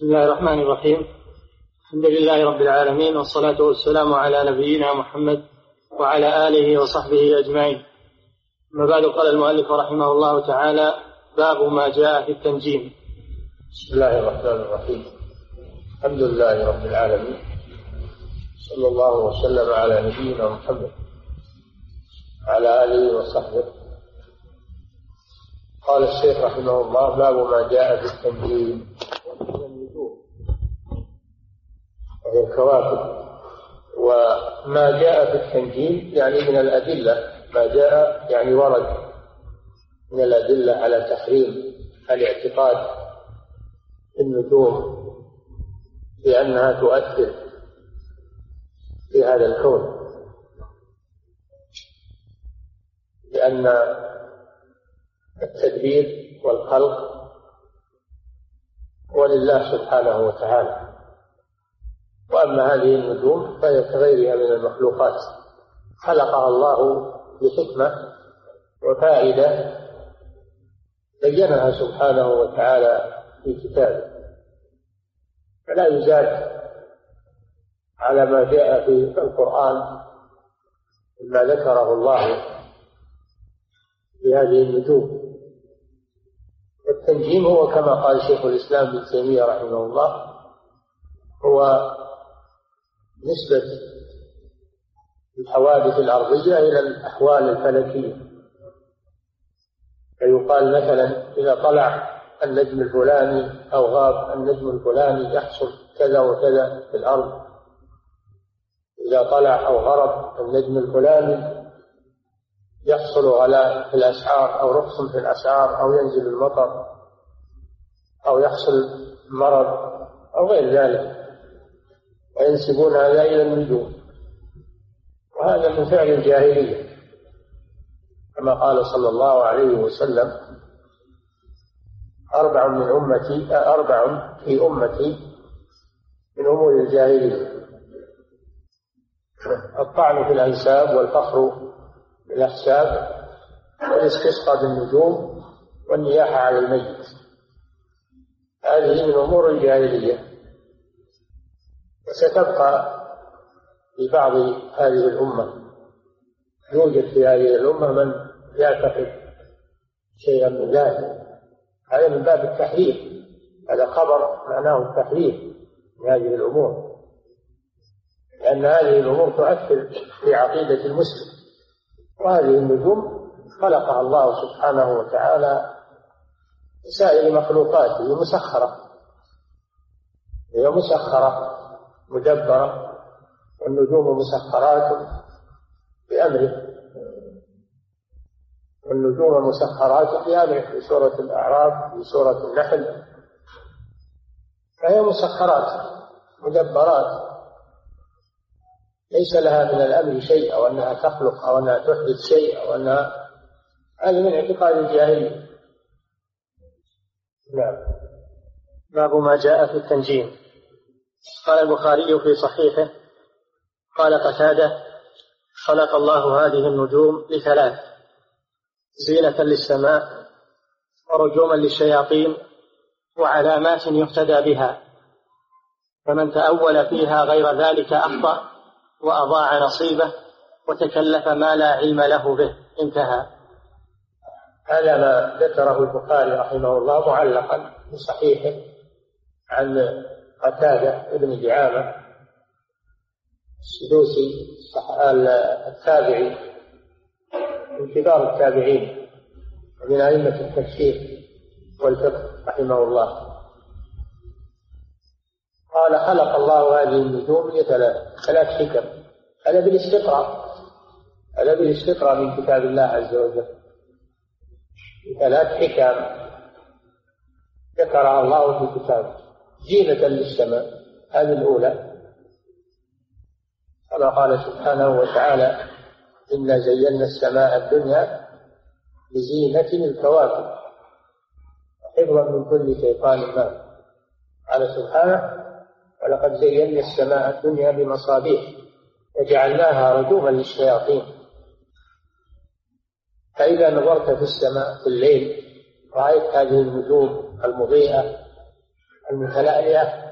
بسم الله الرحمن الرحيم. الحمد لله رب العالمين والصلاة والسلام على نبينا محمد وعلى آله وصحبه أجمعين. أما بعد قال المؤلف رحمه الله تعالى باب ما جاء في التنجيم. بسم الله الرحمن الرحيم. الحمد لله رب العالمين. صلى الله وسلم على نبينا محمد وعلى آله وصحبه. قال الشيخ رحمه الله باب ما جاء في التنجيم وهي الكواكب وما جاء في التنجيم يعني من الأدلة ما جاء يعني ورد من الأدلة على تحريم الاعتقاد في النجوم لأنها تؤثر في هذا الكون. لأن التدبير والخلق ولله سبحانه وتعالى. وأما هذه النجوم فهي كغيرها من المخلوقات. خلقها الله بحكمة وفائدة بينها سبحانه وتعالى في كتابه. فلا يزاد على ما جاء في القرآن مما ذكره الله في هذه النجوم. التنجيم هو كما قال شيخ الإسلام ابن تيمية رحمه الله هو نسبة الحوادث الأرضية إلى الأحوال الفلكية. فيقال مثلا إذا طلع النجم الفلاني أو غاب النجم الفلاني يحصل كذا وكذا في الأرض. إذا طلع أو غرب النجم الفلاني يحصل غلاء في الأسعار أو رخص في الأسعار أو ينزل المطر أو يحصل مرض أو غير ذلك. وينسبون هذا إلى النجوم وهذا من فعل الجاهلية. كما قال صلى الله عليه وسلم أربع من أمتي أربع في أمتي من أمور الجاهلية. الطعن في الأنساب والفخر بالأحساب والاستسقاء بالنجوم والنياحة على الميت. هذه من أمور الجاهلية. وستبقى في بعض هذه الأمة. يوجد في هذه الأمة من يعتقد شيئا من ذلك. هذا من باب التحريف. هذا خبر معناه التحريف من هذه الأمور. لأن هذه الأمور تؤثر في عقيدة المسلم. وهذه النجوم خلقها الله سبحانه وتعالى لسائر مخلوقاته. مسخرة. هي مسخرة. مدبرة والنجوم مسخرات بأمره. والنجوم مسخرات بأمره في سورة الأعراف في سورة النحل. فهي مسخرات مدبرات. ليس لها من الأمر شيء أو أنها تخلق أو أنها تحدث شيء أو أنها هذا من اعتقاد الجاهلية. نعم. باب ما جاء في التنجيم. قال البخاري في صحيحه قال قتادة خلق الله هذه النجوم لثلاث زينة للسماء ورجوما للشياطين وعلامات يهتدى بها. فمن تأول فيها غير ذلك أخطأ وأضاع نصيبه وتكلف ما لا علم له به. انتهى. هذا ما ذكره البخاري رحمه الله معلقا في صحيحه عن قتادة ابن دعامة السدوسي التابعي من كبار التابعين ومن أئمة التفسير والفقه رحمه الله. قال خلق الله هذه النجوم لثلاث ثلاث حكم. هذا بالاستقراء هذا بالاستقراء من كتاب الله عز وجل. ثلاث حكم ذكرها الله في كتابه. زينة للسماء هذه الأولى. كما قال سبحانه وتعالى إنا زينا السماء الدنيا بزينة الكواكب حفظا من كل شيطان مار قال سبحانه ولقد زينا السماء الدنيا بمصابيح وجعلناها رجوما للشياطين فإذا نظرت في السماء في الليل رأيت هذه النجوم المضيئة المتلألئة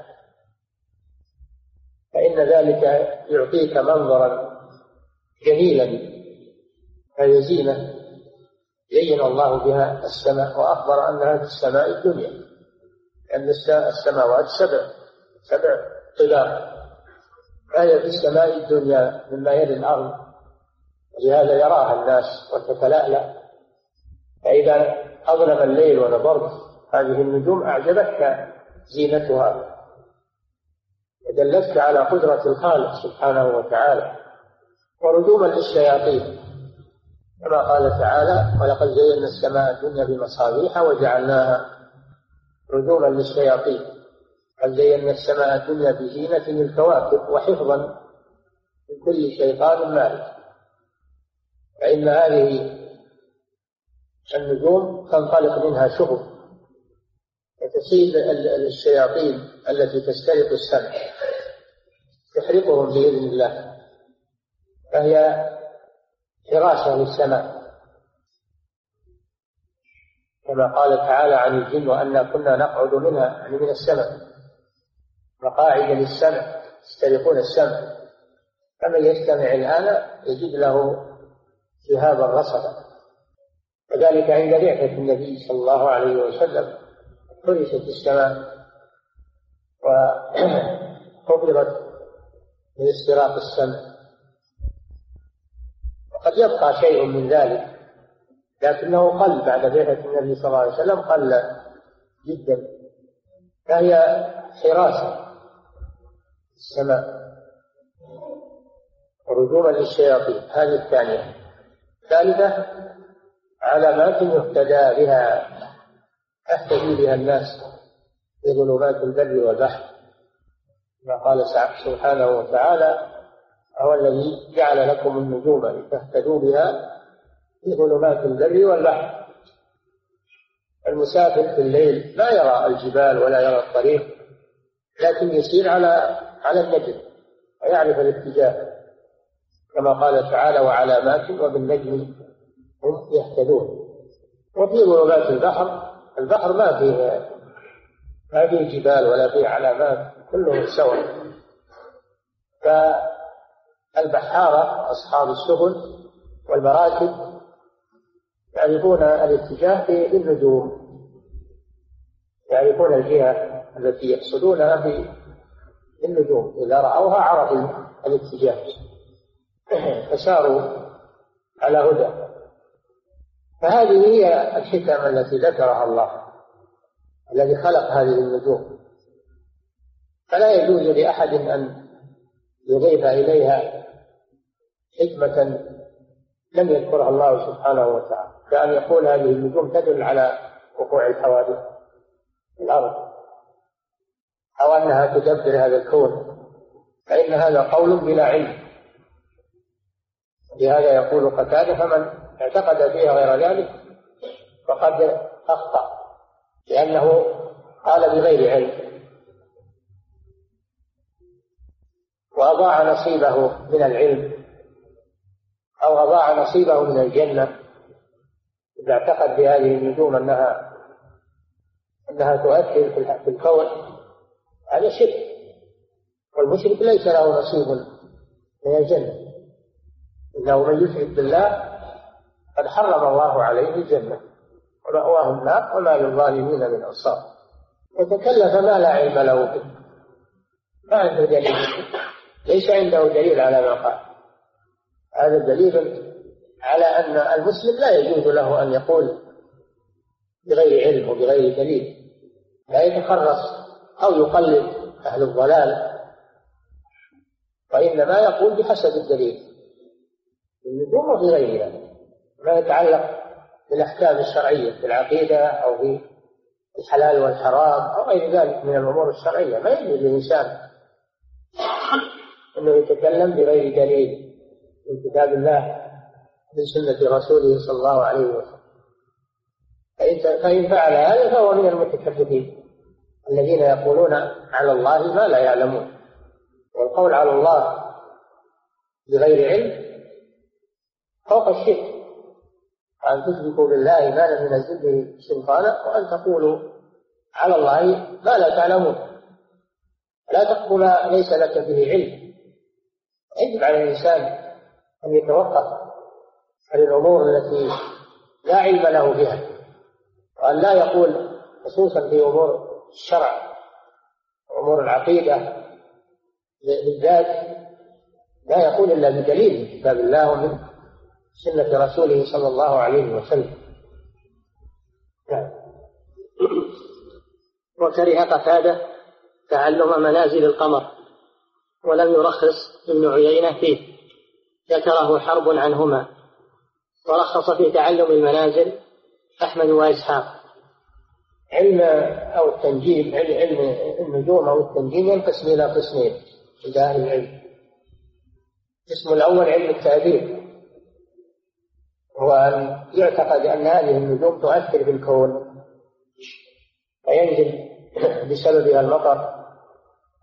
فإن ذلك يعطيك منظرا جميلا فهي زينة زين الله بها السماء وأخبر أنها في السماء الدنيا لأن السماوات سبع سبع طباق فهي في السماء الدنيا مما يلي الأرض ولهذا يراها الناس وتتلألأ. فإذا أظلم الليل ونظرت هذه النجوم أعجبتك. زينتها. ودلتك على قدرة الخالق سبحانه وتعالى ورجوما للشياطين. كما قال تعالى ولقد زينا السماء الدنيا بمصابيح وجعلناها رجوما للشياطين. قد زينا السماء الدنيا بزينة للكواكب وحفظا من كل شيطان مارد. فإن هذه النجوم تنطلق منها شهب وتصيب الشياطين التي تسترق السمع. تحرقهم بإذن الله. فهي فراشة للسماء كما قال تعالى عن الجن وأنا كنا نقعد منها يعني من السمع. مقاعد للسمع يسترقون السمع. فمن يستمع الآن يجد له شهابا رصدا. وذلك عند بعثة النبي صلى الله عليه وسلم فرشت السماء وحفظت من استراق السمع وقد يبقى شيء من ذلك لكنه قل بعد بعثة النبي صلى الله عليه وسلم قل جدا. فهي حراسة السماء. ورجوما للشياطين. هذه الثانية. الثالثة علامات يهتدى بها. اهتدي بها الناس. في ظلمات البر والبحر. كما قال سبحانه وتعالى هو الذي جعل لكم النجوم لتهتدوا بها؟ في ظلمات البر والبحر. المسافر في الليل لا يرى الجبال ولا يرى الطريق لكن يسير على على النجم ويعرف الاتجاه. كما قال تعالى وعلامات وبالنجم هم يهتدون. وفي ظلمات البحر البحر ما فيه ما فيه جبال ولا فيه علامات كله سواء فالبحارة أصحاب السفن والمراكب يعرفون الاتجاه بالنجوم يعرفون الجهة التي يقصدونها بالنجوم إذا رأوها عرفوا الاتجاه. فساروا على هدى فهذه هي الحكم التي ذكرها الله الذي خلق هذه النجوم. فلا يجوز لأحد أن يضيف إليها حكمة لم يذكرها الله سبحانه وتعالى كأن يقول هذه النجوم تدل على وقوع الحوادث في الأرض. أو أنها تدبر هذا الكون. فإن هذا قول بلا علم. لهذا يقول قتادة فمن اعتقد فيها غير ذلك فقد أخطأ لأنه قال بغير علم. وأضاع نصيبه من العلم أو أضاع نصيبه من الجنة إذا اعتقد بهذه النجوم أنها أنها تؤثر في الكون هذا شرك. والمشرك ليس له نصيب من الجنة إنه من يشرك بالله قد حرم الله عليه الجنة. ومأواه النار وما للظالمين من أنصار. وتكلف ما لا علم له به. ما عنده دليل. ليس عنده دليل على ما قال. هذا دليل على أن المسلم لا يجوز له أن يقول بغير علم وبغير دليل. لا يتخرص أو يقلد أهل الضلال. وإنما يقول بحسب الدليل. في النجوم وفي ما يتعلق بالأحكام الشرعية في العقيدة أو في الحلال والحرام أو غير ذلك من الأمور الشرعية. ما يجوز للإنسان أنه يتكلم بغير دليل من كتاب الله من سنة رسوله صلى الله عليه وسلم. فإن فعل هذا فهو من المتكلفين الذين يقولون على الله ما لا يعلمون. والقول على الله بغير علم فوق الشرك. أن تشركوا بالله ما لم ينزل به سلطانا وأن تقولوا على الله ما لا تعلمون. لا تقف ليس لك به علم. يجب على الإنسان أن يتوقف عن الأمور التي لا علم له بها وأن لا يقول خصوصا في أمور الشرع وأمور العقيدة بالذات لا يقول إلا بدليل من كتاب الله ومن سنة رسوله صلى الله عليه وسلم. نعم. وكره قتادة تعلم منازل القمر ولم يرخص ابن عيينة فيه. ذكره حرب عنهما. ورخص في تعلم المنازل أحمد وإسحاق. علم أو التنجيم علم النجوم أو التنجيم ينقسم إلى قسمين عند أهل العلم. القسم الأول علم التأثير هو أن يعتقد أن هذه النجوم تؤثر في الكون فينزل بسببها المطر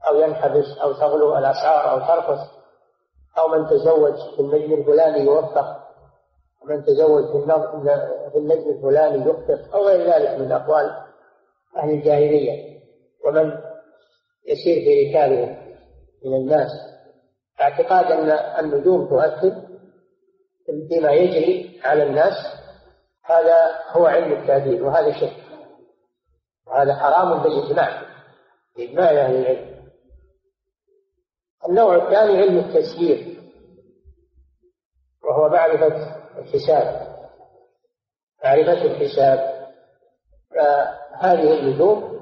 أو ينحبس أو تغلو الأسعار أو ترخص أو من تزوج في النجم الفلاني يوفق ومن تزوج في النجم الفلاني يخطئ أو غير ذلك من أقوال أهل الجاهلية. ومن يسير في ركابهم من الناس. اعتقاد أن النجوم تؤثر فيما يجري على الناس هذا هو علم التأديب وهذا شرك. وهذا حرام بالإجماع بإجماع أهل العلم. النوع الثاني علم التسيير وهو معرفة الحساب. معرفة الحساب فهذه النجوم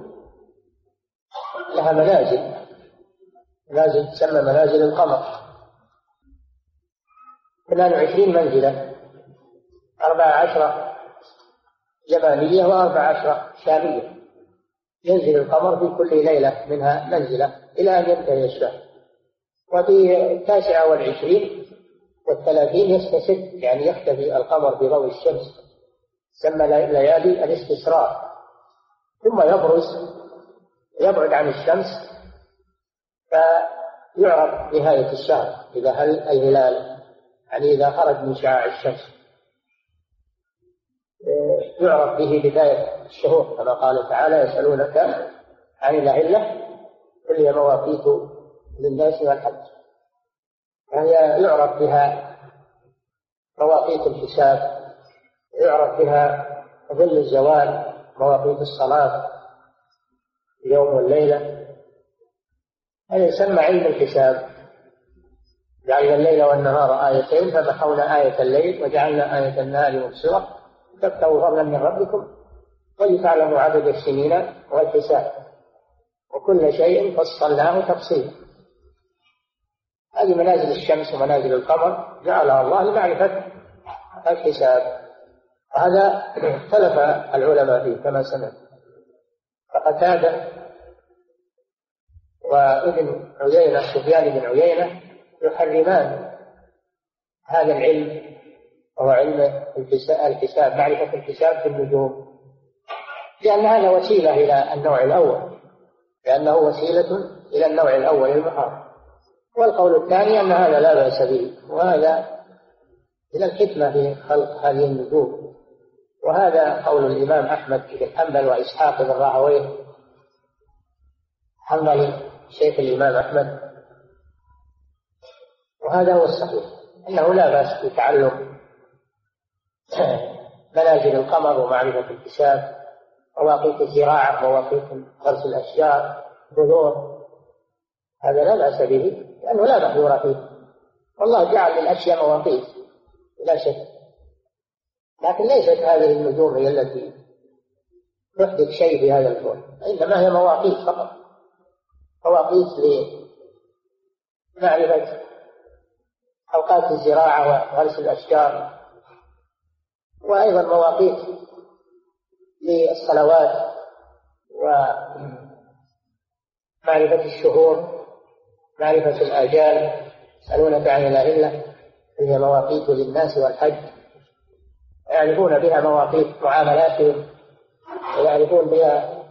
لها منازل. منازل تسمى منازل القمر. 22 منزلة أربعة عشرة يمانية وأربعة عشرة شامية. ينزل القمر في كل ليلة منها منزلة إلى أن ينتهي الشهر. وفي التاسعة والعشرين والثلاثين يستسد يعني يختفي القمر بضوء الشمس سمى ليالي الاستسرار. ثم يبرز يبعد عن الشمس فيعرف نهاية الشهر إذا هل الهلال يعني إذا خرج من شعاع الشمس يعرف به بداية الشهور كما قال تعالى يسألونك عن الأهلة قل هي مواقيت للناس والحج. فهي يعرف بها مواقيت الحساب يعرف بها ظل الزوال مواقيت الصلاة اليوم والليلة. هذا يسمى علم الحساب. جعلنا الليل والنهار آيتين فمحونا آية الليل وجعلنا آية النهار مبصرة. تبتغوا فضلا من ربكم. ولتعلموا عدد السنين والحساب. وكل شيء فصلناه تفصيلا. هذه منازل الشمس ومنازل القمر. جعلها الله لمعرفة الحساب. هذا اختلف العلماء فيه كما سمعت. فقتادة وابن عيينة سفيان بن عيينة يحرمان هذا العلم وهو علم الحساب معرفة الحساب في النجوم. لأن هذا وسيلة إلى النوع الأول. لأنه وسيلة إلى النوع الأول المحرم والقول الثاني أن هذا لا بأس به وهذا من الحكمة في خلق هذه النجوم. وهذا قول الإمام أحمد بن حنبل وإسحاق بن راهويه. حنبل شيخ الإمام أحمد وهذا هو الصحيح أنه لا بأس بتعلم منازل القمر ومعرفة الحساب مواقيت الزراعة مواقيت غرس الأشجار بذور هذا لا بأس به لأنه لا محذور فيه. والله جعل للأشياء مواقيت لا شك. لكن ليست هذه النجوم هي التي تحدث شيء في هذا الكون إنما هي مواقيت فقط. مواقيت لمعرفة أوقات الزراعة وغرس الأشجار وأيضا مواقيت للصلوات ومعرفة الشهور معرفة الآجال يسألونك عن الأهلة هي مواقيت للناس والحج. يعرفون بها مواقيت معاملاتهم ويعرفون بها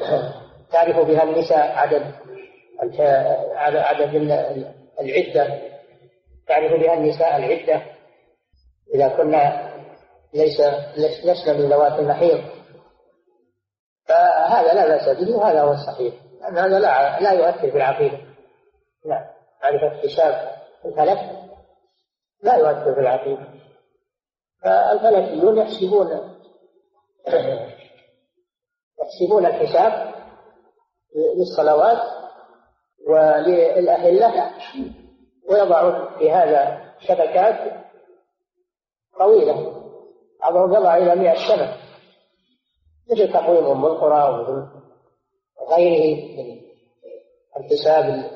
تعرف بها النساء عدد عدد العدة. تعرف بها النساء العدة إذا كنا ليس لسنا من ذوات المحيض فهذا لا بأس به وهذا هو الصحيح. لأن هذا لا لا يؤثر في العقيدة لا معرفة حساب الفلك؟ لا يؤثر في العقيدة فالفلكيون يحسبون. يحسبون الحساب للصلوات وللأهلة ويضعون في هذا شبكات طويلة. بعضهم يضع إلى مئة سنة مثل تقويم أم القرى ومثل غيره من الحساب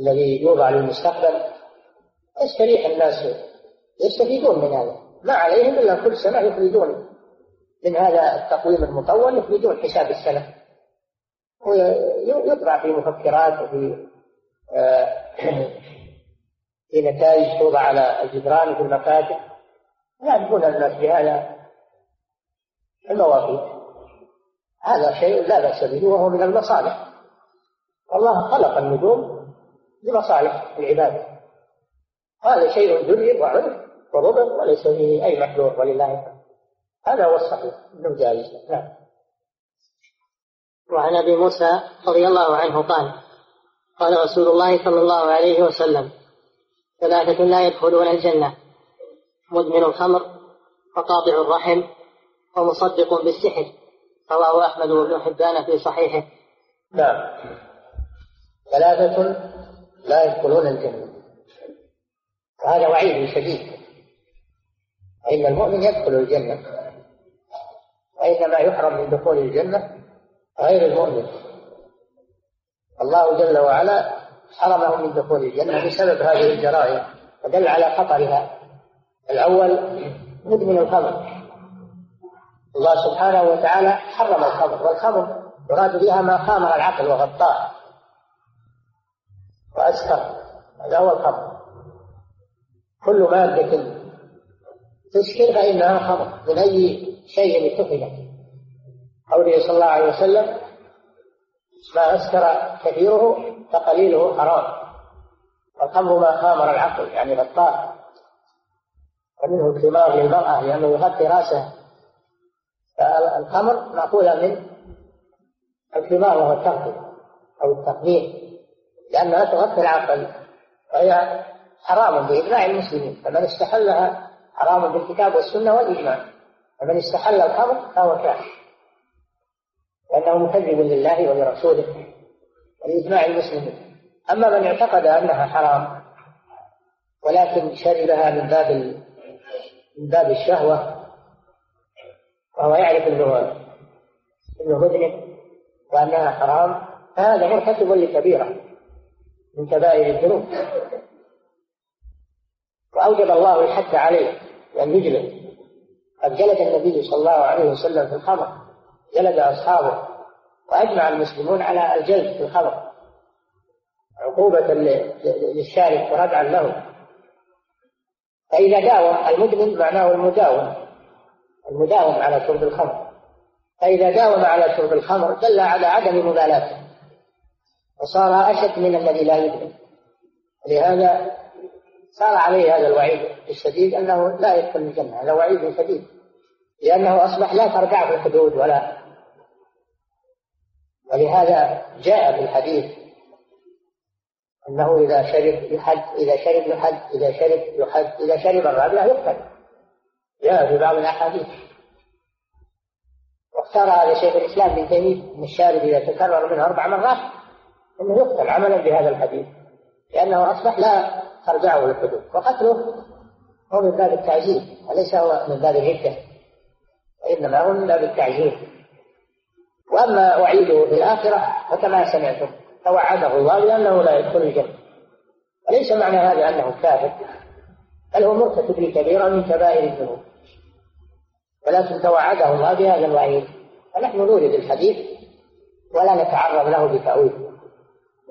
الذي يوضع للمستقبل. يستريح الناس يستفيدون من هذا. ما عليهم إلا كل سنة يخرجون من هذا التقويم المطول يخرجون حساب السنة. ويطبع في مفكرات وفي آه، في نتائج توضع على الجدران في المكاتب يعرفون الناس بهذا المواقيت هذا شيء لا بأس به وهو من المصالح. الله خلق النجوم لمصالح العباد. هذا شيء دنيا وعرف وضبط وليس فيه أي محذور ولله هذا هو الصحيح. إنه جائز. نعم. وعن أبي موسى رضي الله عنه قال قال رسول الله صلى الله عليه وسلم ثلاثة لا يدخلون الجنة مدمن الخمر وقاطع الرحم ومصدق بالسحر رواه أحمد وابن حبان في صحيحه. نعم. ثلاثة لا يدخلون الجنة. وهذا وعيد شديد. فإن المؤمن يدخل الجنة وإنما يحرم من دخول الجنة غير المؤمن. الله جل وعلا حرمه من دخول الجنة بسبب هذه الجرائم ودل على خطرها. الأول مدمن الخمر. الله سبحانه وتعالى حرم الخمر والخمر يراد بها ما خامر العقل وغطاه. وأسكر هذا هو الخمر. كل مادة تسكر فإنها خمر من أي شيء اتخذت. قوله صلى الله عليه وسلم ما أسكر كثيره فقليله حرام. والخمر ما خامر العقل يعني غطاه ومنه الخمار للمرأة لأنه يغطي رأسه. فالخمر مأخوذة من الخمار وهو التغطية أو التقدير لأنها تغطي العقل وهي حرام بإجماع المسلمين. فمن استحلها حرام بالكتاب والسنة والإجماع فمن استحل الخمر فهو كافر. لأنه مكذب لله ولرسوله ولإجماع المسلمين. أما من اعتقد أنها حرام ولكن شربها من باب من باب الشهوة وهو يعرف أنه أنه مذنب وأنها حرام هذا مرتكب لكبيرة من كبائر الذنوب. وأوجب الله الحد عليه بأن يجلد قد جلد النبي صلى الله عليه وسلم في الخمر. جلد أصحابه وأجمع المسلمون على الجلد في الخمر عقوبة للشارب وردعا له. فإذا داوم المدمن معناه المداوم المداوم على شرب الخمر. فإذا داوم على شرب الخمر دل على عدم مبالاته. وصار أشد من الذي لا يدمن لهذا صار عليه هذا الوعيد الشديد أنه لا يدخل الجنة هذا وعيد شديد. لأنه أصبح لا ترجع في الحدود ولا ولهذا جاء في الحديث أنه إذا شرب يحد إذا شرب يحد إذا شرب يحد إذا شرب الرابعة يقتل جاء في بعض الأحاديث. واختار هذا شيخ الإسلام ابن تيمية أن الشارب إذا تكرر منه أربع مرات أنه يقتل عملا بهذا الحديث لأنه أصبح لا ترجعه للحدود. وقتله هو من باب التعزيز وليس هو من باب العدة وإنما هو من باب التعزيز وأما وعيده في الآخرة فكما سمعتم توعده الله بأنه لا يدخل الجنة. وليس معنى هذا أنه كافر بل هو مرتكب لكبيرة من كبائر الذنوب. ولكن توعده الله بهذا الوعيد. فنحن نورد الحديث ولا نتعرض له بتأويل.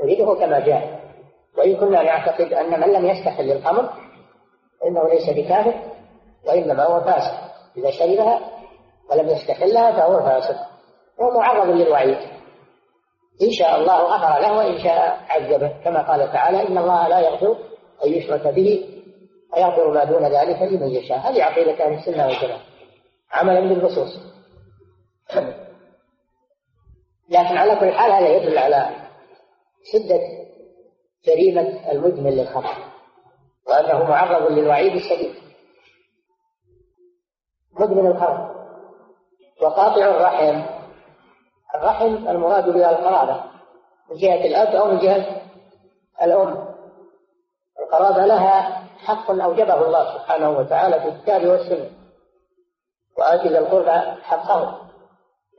نريده كما جاء. وإن كنا نعتقد أن من لم يستحل الخمر فإنه ليس بكافر وإنما هو فاسق. إذا شربها ولم يستحلها فهو فاسق. هو معرض للوعيد. إن شاء الله غفر له وإن شاء عذبه. كما قال تعالى إن الله لا يغفر أن يشرك به ويغفر ما دون ذلك لمن يشاء. هذه عقيدة أهل السنة والجماعة. عملا بالنصوص. لكن على كل حال هذا يدل على شدة جريمة المدمن للخمر وأنه معرض للوعيد الشديد. مدمن الخمر وقاطع الرحم. الرحم المراد بها القرابة من جهة الأب أو من جهة الأم. القرابة لها حق أوجبه الله سبحانه وتعالى في الكتاب والسنة. وآت ذا القربى حقه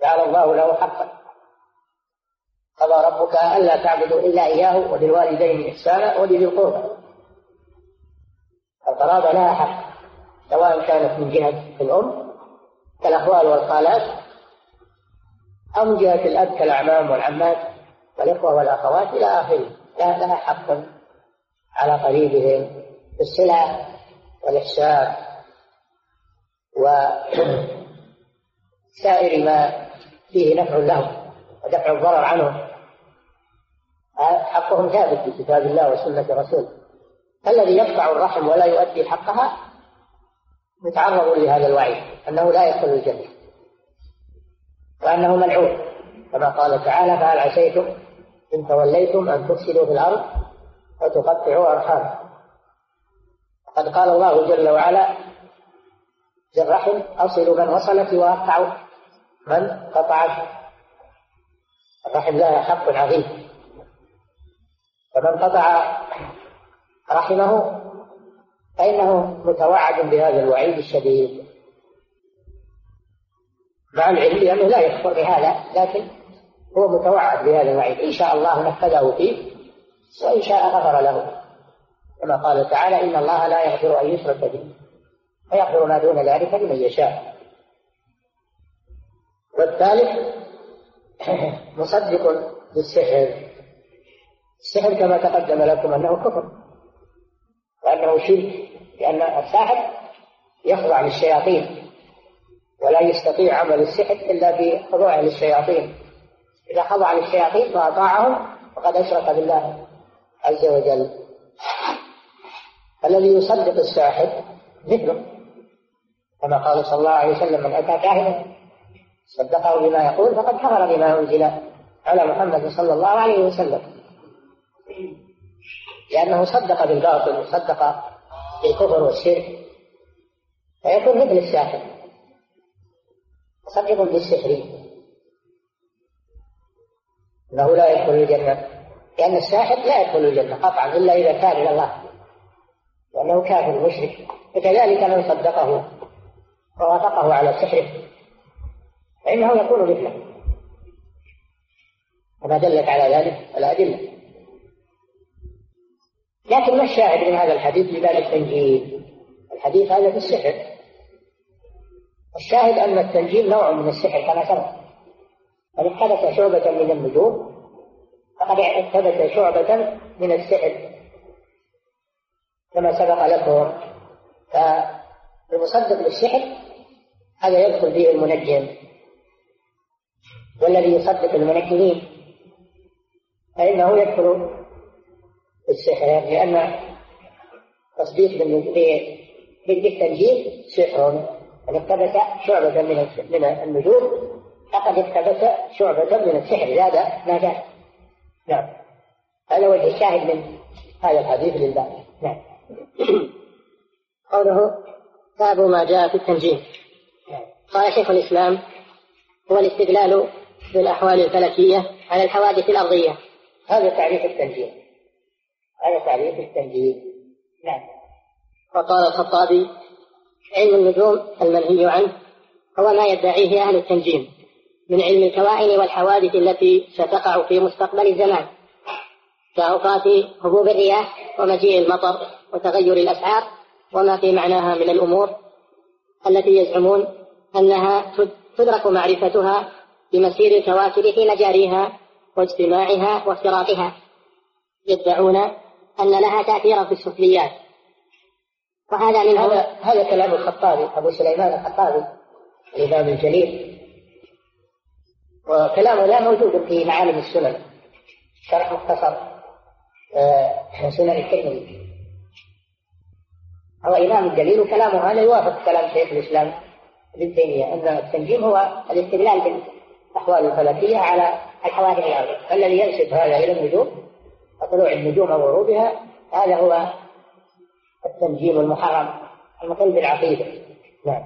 جعل الله له حقا. قضى ربك ألا تعبدوا إلا إياه وبالوالدين إحسانا ولذي القربى. القرابة لها حق سواء كانت من جهة الأم كالأخوال والخالات أو من جهة الأب كالأعمام والعمات والإخوة والأخوات إلى آخره لها حق على قريبهم في الصلة والإحسان وسائر ما فيه نفع لهم ودفع الضرر عنهم. حقهم ثابت في كتاب الله وسنة رسوله الذي يقطع الرحم ولا يؤدي حقها متعرض لهذا الوعيد أنه لا يدخل الجنة. وأنه ملعون. كما قال تعالى فهل عسيتم إن توليتم أن تفسدوا في الأرض وتقطعوا أرحامكم? قد قال الله جل وعلا للرحم أصل من وصلت وأقطع من قطعت الرحم. لها حق عظيم. فمن قطع رحمه فإنه متوعد بهذا الوعيد الشديد. مع العلم بأنه لا يكفر بهذا لكن هو متوعد بهذا الوعيد. إن شاء الله نفذه فيه وإن شاء غفر له. كما قال تعالى إن الله لا يغفر أن يشرك به ويغفر ما دون ذلك لمن يشاء. والثالث مصدق بالسحر. السحر كما تقدم لكم أنه كفر وأنه شرك لأن الساحر يخضع للشياطين. ولا يستطيع عمل السحر إلا بخضوعه للشياطين إذا خضع للشياطين وأطاعهم فقد أشرك بالله عز وجل. الذي يصدق الساحر مثله كما قال صلى الله عليه وسلم من أتى كاهنا صدقه بما يقول فقد كفر بما أنزل على محمد صلى الله عليه وسلم. لأنه صدق بالباطل وصدق بالكفر والشرك فيكون مثل الساحر. مصدق بالسحر أنه لا يدخل الجنة. لأن الساحر لا يدخل الجنة قطعا إلا إذا كان إلى الله. لأنه كافر مشرك. وكذلك من صدقه ووافقه على سحره فإنه يكون مثله كما دلت على ذلك الأدلة. لكن ما الشاهد من هذا الحديث؟ في باب التنجيم الحديث هذا في السحر الشاهد أن التنجيم نوع من السحر كما سبق من اقتبس شعبة من النجوم فقد اقتبس شعبة من السحر كما سبق لكم. فالمصدق للسحر هذا يدخل فيه المنجم والذي يصدق المنجمين. فإنه يدخل في السحر لأن تصديق بالتنجيم سحر. من اقتبس شعبة من من النجوم فقد اقتبس شعبة من السحر. زاد ما زاد نعم. هذا وجه الشاهد من هذا الحديث للباب نعم. قوله باب ما جاء في التنجيم. قال شيخ الإسلام هو الاستدلال بالأحوال الفلكية على الحوادث الأرضية. هذا تعريف التنجيم. هذا تعريف التنجيم. نعم. وقال الخطابي علم النجوم المنهي عنه هو ما يدعيه أهل التنجيم من علم الكوائن والحوادث التي ستقع في مستقبل الزمان كأوقات هبوب الرياح ومجيء المطر وتغير الأسعار وما في معناها من الأمور التي يزعمون أنها تدرك معرفتها بمسير الكواكب في مجاريها واجتماعها وافتراقها يدعون أن لها تأثيرا في السفليات وهذا من هذا هذا كلام الخطابي أبو سليمان الخطابي الإمام الجليل. وكلامه لا موجود في معالم السنن. شرح مختصر آه، سنن الترمذي. هو إمام جليل وكلامه هذا يوافق كلام شيخ الإسلام ابن تيمية. أن التنجيم هو الاستدلال بالأحوال الفلكية على الحوادث الأرض فالذي ينسب هذا إلى النجوم وطلوع النجوم وغروبها هذا هو التنجيم المحرم المخل بالعقيدة. نعم.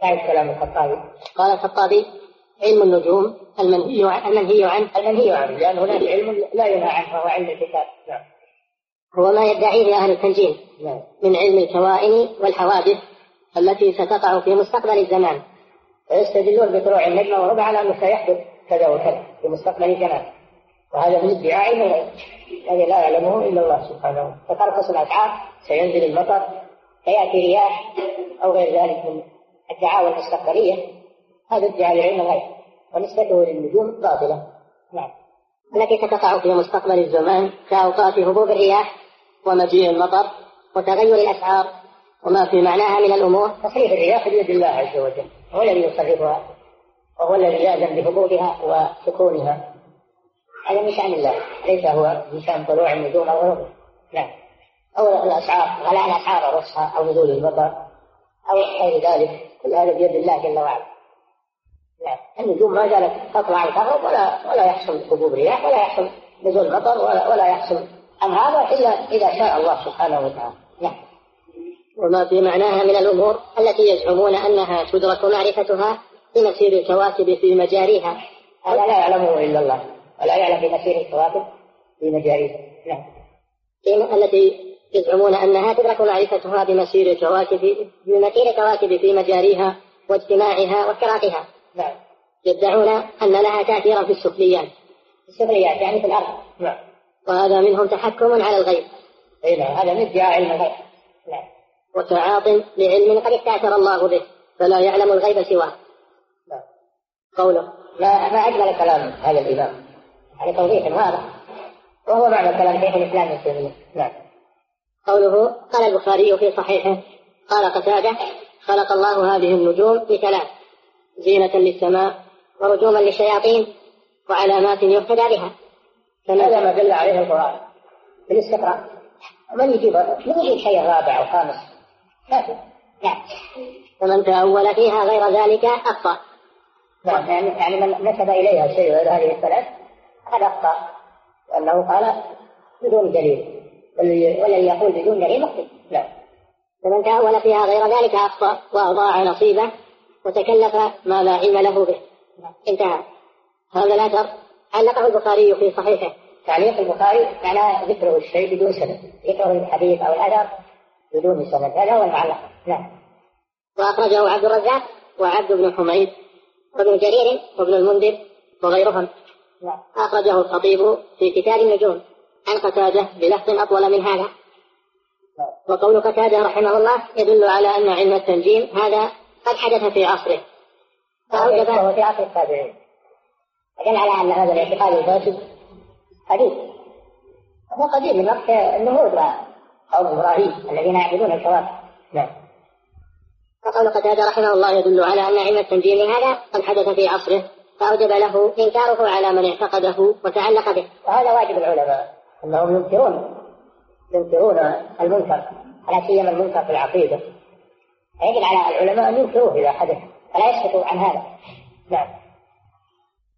تعرف كلام الخطابي. قال الخطابي علم النجوم المنهي عن المنهي عنه المنهي عنه لأن هناك علم لا ينهى عنه وهو علم الكتاب. نعم. هو ما يدعيه أهل التنجيم نعم. من علم الكوائن والحوادث التي ستقع في مستقبل الزمان. ويستدلون بطلوع النجم وربع على أنه سيحدث كذا وكذا في مستقبل الزمان. وهذا من ادعاء علم الذي لا يعلمه إلا الله سبحانه. وتعالى فترخص الأسعار سينزل المطر سيأتي رياح أو غير ذلك من الدعاوى المستقبلية هذا ادعاء لعلم الغيب ونسبته للنجوم باطلة. نعم. التي ستقع في مستقبل الزمان كأوقات هبوب الرياح ومجيء المطر وتغير الأسعار وما في معناها من الأمور. تصريف الرياح بيد الله عز وجل. هو الذي يصرفها وهو الذي يأذن بهبوبها وسكونها. هذا من شأن الله. ليس هو من شأن طلوع النجوم أو غروبها نعم أو الأسعار غلاء الأسعار ورخصها أو نزول المطر أو غير ذلك. كل هذا بيد الله جل وعلا. نعم النجوم ما زالت تطلع وتغرب ولا ولا يحصل هبوب رياح ولا يحصل نزول مطر ولا ولا يحصل أمر هذا إلا إذا شاء الله سبحانه وتعالى. نعم وما في معناها من الأمور التي يزعمون أنها تدرك معرفتها بمسير الكواكب في مجاريها. هذا لا يعلمه إلا الله. ولا يعلم بمسير الكواكب في مجاريها نعم. التي يزعمون أنها تدرك معرفتها بمسير الكواكب بمسير الكواكب في مجاريها واجتماعها وافتراقها نعم. يدعون أن لها تأثيرا في السفليات السفليات يعني في الأرض. نعم. وهذا منهم تحكم على الغيب. أي نعم هذا من ادعاء علم الغيب. نعم. وتعاط لعلم قد استأثر الله به فلا يعلم الغيب سواه. نعم. قوله. ما ما أجمل كلام هذا الإمام. يعني توضيح واضح. وهو معنى كلام شيخ الإسلام ابن تيمية. نعم. قوله قال البخاري في صحيحه قال قتادة خلق الله هذه النجوم لثلاث زينة للسماء ورجوما للشياطين وعلامات يهتدى بها. هذا ما دل عليه القرآن بالاستقراء. من يجيب؟ من يجيب شيء رابع أو خامس؟ ما في. نعم. فمن تأول فيها غير ذلك أخطأ. نعم يعني يعني من نسب إليها شيء غير هذه الثلاث؟ هذا أخطأ لأنه قال بدون دليل والذي يقول بدون دليل مخطئ لا. فمن تأول فيها غير ذلك أخطأ وأضاع نصيبه وتكلف ما لا علم له به. انتهى. هذا الأثر علقه البخاري في صحيحه. تعليق البخاري معناه ذكره الشيء بدون سند. ذكره الحديث أو الأثر بدون سند. هذا هو المعلق. نعم. وأخرجه عبد الرزاق وعبد بن حميد وابن جرير وابن المنذر وغيرهم. نعم أخرجه الخطيب في كتاب النجوم. عن قتادة بلفظ أطول من هذا. وقول قتادة رحمه الله يدل على أن علم التنجيم هذا قد حدث في عصره. فهو في عصر التابعين. دل على أن هذا الاعتقاد الفاسد قديم. هو قديم من وقت النهوض قوم إبراهيم الذين يعبدون الكواكب. نعم. فقول قتادة رحمه الله يدل على أن علم التنجيم هذا قد حدث في عصره. فأوجب له إنكاره على من اعتقده وتعلق به. وهذا واجب العلماء أنهم ينكرون ينكرون المنكر لا سيما المنكر في العقيدة. يجب على العلماء أن ينكروه إذا حدث فلا يسكتوا عن هذا. نعم.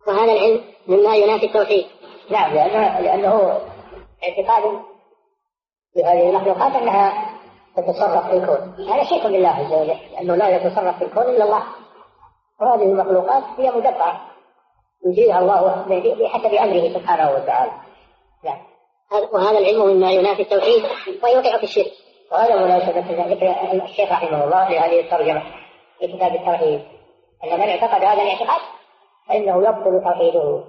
وهذا العلم مما ينافي التوحيد. نعم لأنه, لأنه اعتقاد بهذه المخلوقات أنها تتصرف في الكون. هذا شرك بالله عز وجل لأنه لا يتصرف في الكون إلا الله. وهذه المخلوقات هي مدبرة. يجيها الله بحسب أمره سبحانه وتعالى. نعم. وهذا العلم مما ينافي التوحيد ويوقع في الشرك. وهذا مناسبة ذكر الشيخ رحمه الله في هذه الترجمة في كتاب التوحيد. أن من اعتقد هذا الاعتقاد فإنه يبطل توحيده.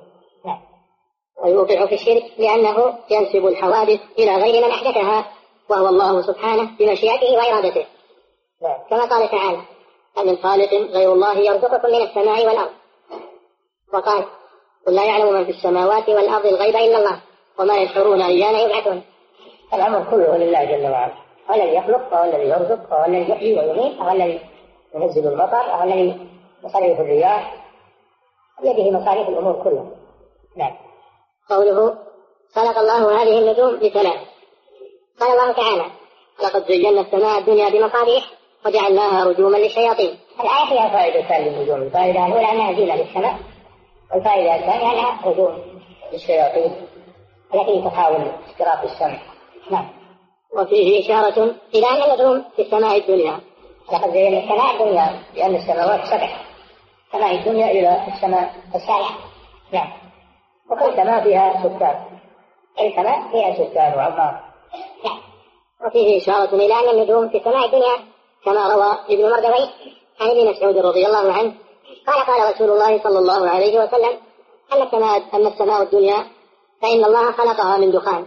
نعم. ويوقع في الشرك لأنه ينسب الحوادث إلى غير من أحدثها وهو الله سبحانه بمشيئته وإرادته. نعم. كما قال تعالى من خالق غير الله يرزقكم من السماء والأرض. وقال قل لا يعلم من في السماوات والأرض الغيب إلا الله وما يشعرون أيان يبعثون. الأمر كله لله جل وعلا هو الذي يخلق وهو الذي يرزق وهو الذي يحيي ويميت وهو الذي ينزل المطر وهو الذي يصرف الرياح بيده مصاريف الأمور كلها. نعم. قوله خلق الله هذه النجوم لثلاث قال الله تعالى لقد زينا السماء الدنيا بمصابيح وجعلناها رجوما للشياطين. الآية فيها فائدتان للنجوم الفائدة الأولى أنها زينة للسماء والفائدة الثانية أنها هجوم للشياطين. التي تحاول استراق السمع نعم. وفيه إشارة إلى أن النجوم في السماء الدنيا. لقد زينا السماء الدنيا لأن السماوات سبع. سماء الدنيا إلى السماء السابعة نعم. وكل سماء فيها سكان؟ كل سماء فيها سكان وعمار نعم. وفيه إشارة إلى أن النجوم في السماء الدنيا كما روى ابن مردوي عن ابن مسعود رضي الله عنه قال قال رسول الله صلى الله عليه وسلم أن السماء أن السماء الدنيا فإن الله خلقها من دخان.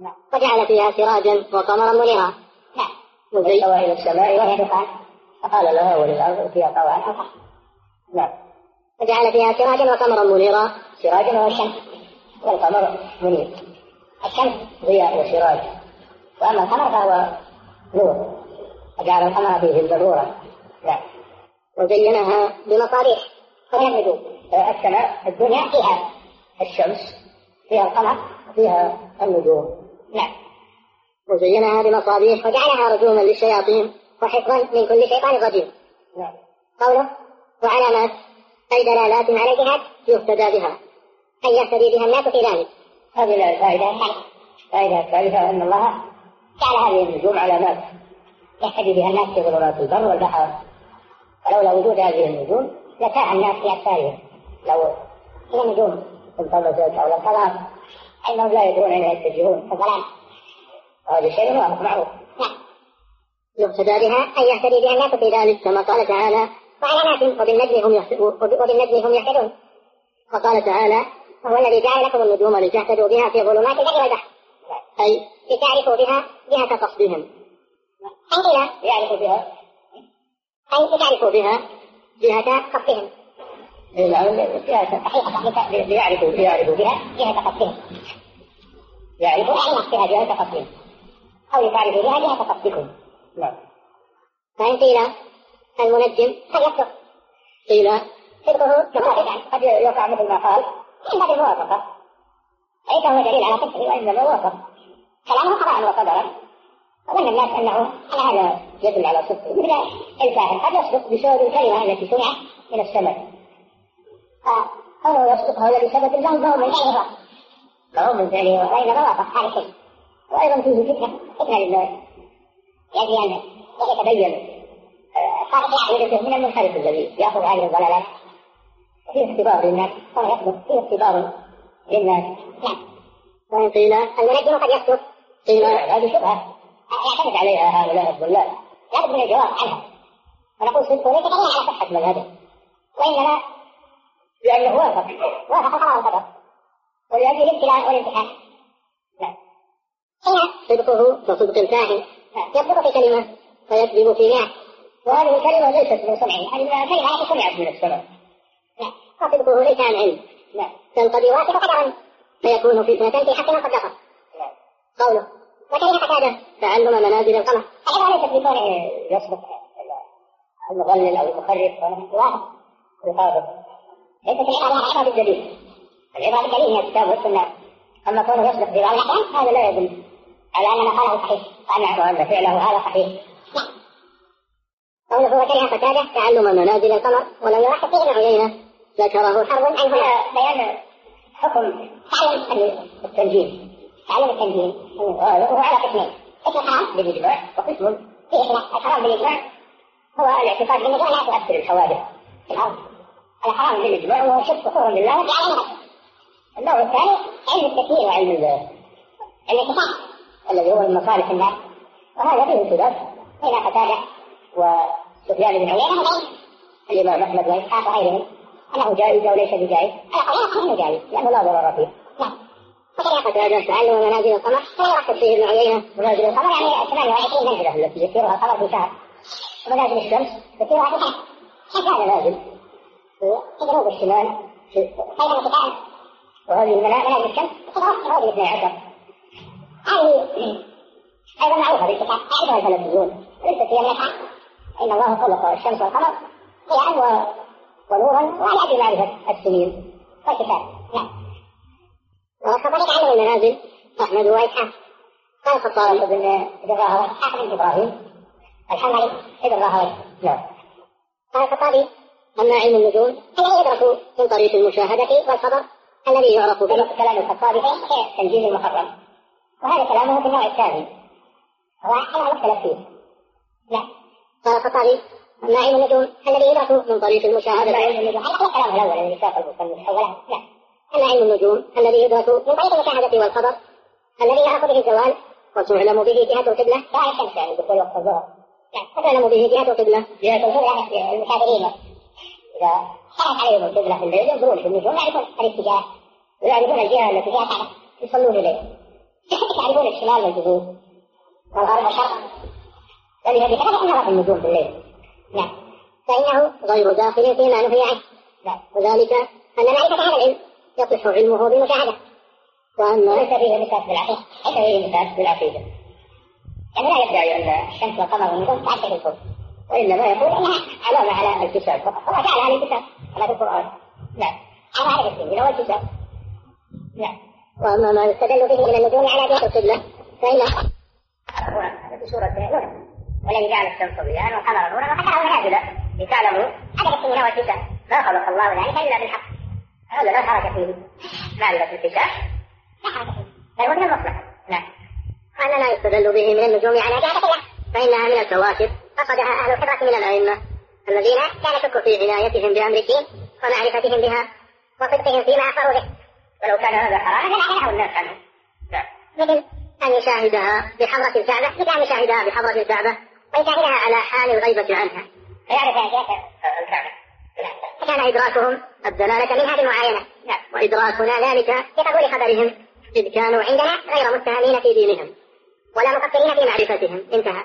نعم. وجعل فيها سراجا وقمرا منيرا نعم. واستوى إلى السماء وهي دخان. فقال لها وللأرض فيها طوعا. نعم. وجعل فيها سراجا وقمرا منيرا. سراجا هو الشمس والقمر منير. الشمس ضياء وسراج. وأما القمر فهو نور. وجعل القمر فيه الضرورة نعم. وزينها بمصابيح فهي النجوم السماء الدنيا فيها الشمس فيها القمر وفيها النجوم. نعم. وزينها بمصابيح وجعلها رجوما للشياطين وحفظا من كل شيطان رجيم نعم. قوله وعلامات أي دلالات على الجهات يهتدى بها. أي يهتدي بها الناس في ذلك. هذه الفائدة الفائدة الثالثة أن الله جعل هذه النجوم علامات. يهتدي بها الناس في ظلمات البر والبحر. ولولا وجود هذه النجوم لتاه الناس في أسفارهم لو النجوم انطمست أو لم تظهر أنهم لا يدرون أين يتجهون. الظلام وهذا شيء معروف. نعم. يهتدى بها أي يهتدي بها الناس في ذلك كما قال تعالى وعلامات وبالنجم هم وبالنجم هم يهتدون. وقال تعالى وهو الذي جعل لكم النجوم لتهتدوا بها في ظلمات البر والبحر أي لتعرفوا بها جهة قصدهم أي يعرفوا بها. أي لتعرفوا بها جهة قصدهم ليعرفوا ليعرفوا بها جهة قصدهم يعرفوا؟ بها جهة قصدهم أو لتعرفوا بها جهة قصدكم نعم. فإن قيل المنجم قد يصدق؟ قيل. صدقه كما قد يقع مثل ما قال. من باب الموافقة. ليس هو دليل على صدقه وإنما وافق كلامه قضاء وقدرا. وظن الناس أنه أن هذا يدل على صدقه مثل الكاهن قد يصدق بسبب الكلمة التي سمعت من السماء فكونه يصدق هذا بسبب الذنب فهو من فعله فهو من فعله وإنما وافق هذا الشيء وأيضا فيه فتنة فتنة للناس يجب أن يتبين. صالح عقيدته من المنحرف الذي يأخذ هذه الضلالات. فيه اختبار للناس. صار يصدق فيه اختبار للناس. نعم. وإن قيل المنجم قد يصدق. قيل هذه شبهة. يعتمد عليها هؤلاء الضلال. لابد من الجواب عنها ونقول صدقه ليس دليل على صحة مذهبه وإنما لأنه وافق وافق قرار القدر ولأجل الابتلاء والامتحان. نعم صدقه كصدق الكاهن يصدق في كلمة ويكذب في مئة وهذه الكلمة ليست من سمعه هذه كلمة سمعت من السماء نعم فصدقه ليس عن علم. نعم بل قد يوافق قدرا. فيكون فتنة في حق من صدقه نعم قوله. وكره قتادة تعلم منازل القمر. هذا ليس بكونه يصدق المضلل أو المخرف يوافق يطابق ليست العبارة عبارة بالدليل العبارة بالدليل هي الكتاب والسنة. أما كونه يصدق في بعض الأحيان هذا لا يدل على أن ما قاله صحيح وأن فعله هذا صحيح. قوله وكره قتادة تعلم منازل القمر ولم يلاحظ ابن عيينة. ذكره حرب عن هنا. بيان حكم تعلم التنجيم. تعلم التنجيم وهو على قسمين. قسم حرام بالإجماع وقسم فيه الحرام بالإجماع هو الاعتقاد بالنجاة لا تؤثر الحوادث. في الأرض الحرام بالإجماع وهو شرك كفر بالله وجعل النوع الثاني علم التكوين وعلم الاعتقاد الذي هو من مصالح الناس. وهذا فيه خلاف بين قتادة وسفيان بن عيينة وبين الإمام أحمد وإسحاق وغيرهم. أنه جائز أو ليس بجائز. أنا قال أنه جائز لأنه لا ضرر فيه. نعم وكذا قتادة تعلم منازل القمر. يرحب فيه ابن عيينة منازل القمر يعني 28 منزلة التي يسيرها القمر في شهر. ومنازل الشمس يسيرها في شهر. هذا نازل في جنوب الشمال حيث تتعب وهذه منازل الشمس تتوسط هذه 12 هذه أيضا معروفة بالكتاب يعرفها الفلكيون ليست هي من إن الله خلق الشمس والقمر ضياء ونورا وعلى أجل معرفة السنين. والكتاب نعم. وكذلك علم المنازل. أحمد وإسحاق قال الخطابي بن ابن راهوي إسحاق بن إبراهيم الحنبلي ابن راهوي نعم. قال الخطابي أما علم النجوم الذي يدرك من طريق المشاهدة والخبر الذي يعرف به كلام الخطابي في تنجيل المحرم وهذا كلامه في النوع الثاني. هو أنا مختلف فيه. لا قال الخطابي أما علم النجوم الذي يدرك من طريق المشاهدة النجوم هذا الكلام الأول الذي ساق المصنف أولا لا أما علم النجوم الذي يدرك من طريق المشاهدة والخبر؟ الذي يعرف به الزوال؟ وتعلم به جهة القبلة. لا الشمس يعني دخول وقت الظهر وتعلم به جهة القبلة. جهة القبلة المسافرين. إذا كانت عليهم القبلة في الليل ينظرون في النجوم يعرفون الاتجاه. ويعرفون الجهة التي فيها كعبة يصلون إليه. يعرفون الشمال والجنوب؟ والغرب والشرق الذي هذه كذا فإنها في النجوم في الليل. نعم. فإنه غير داخل فيما نهي عنه. نعم. وذلك أن معرفة هذا العلم يصح علمه بالمشاهدة ليس وأما فيه مساس بالعقيدة ليس فيه مساس بالعقيدة يعني لا يدعي أن الشمس والقمر والنجوم تعكس الكون. وإنما يقول إنها علامة على الكتاب. فقط. الله جعلها للكتاب كما في القرآن. نعم. على هذا هو الكتاب؟ نعم. وأما ما يستدل به من النجوم على جهة القبلة فإنه هو في سورة نوح والذي جعل الشمس ضياء والقمر نورا وحكاه نازلا لتعلموا عدد السنين والكتاب ما خلق الله ذلك إلا بالحق. هذا لا حركة فيه. معرفة الكتاب لا حركة فيه. بل هو من المصلحة نعم وأن ما يستدل به من النجوم على جهة القبلة فإنها من الكواكب فقدها أهل الخبرة من الأئمة الذين لا نشك في عنايتهم بأمر الدين ومعرفتهم بها وصدقهم فيما أخبروا به. ولو كان هذا حراما لأعلنه الناس عنه. نعم مثل أن يشاهدها بحضرة الكعبة مثل أن يشاهدها بحضرة الكعبة ويشاهدها على حال الغيبة عنها. فيعرف أن جهة الكعبة. فكان إدراكهم الدلالة منها بالمعاينة نعم وإدراكنا ذلك بقبول خبرهم. إذ كانوا عندنا غير متهمين في دينهم ولا مقصرين في معرفتهم. انتهى.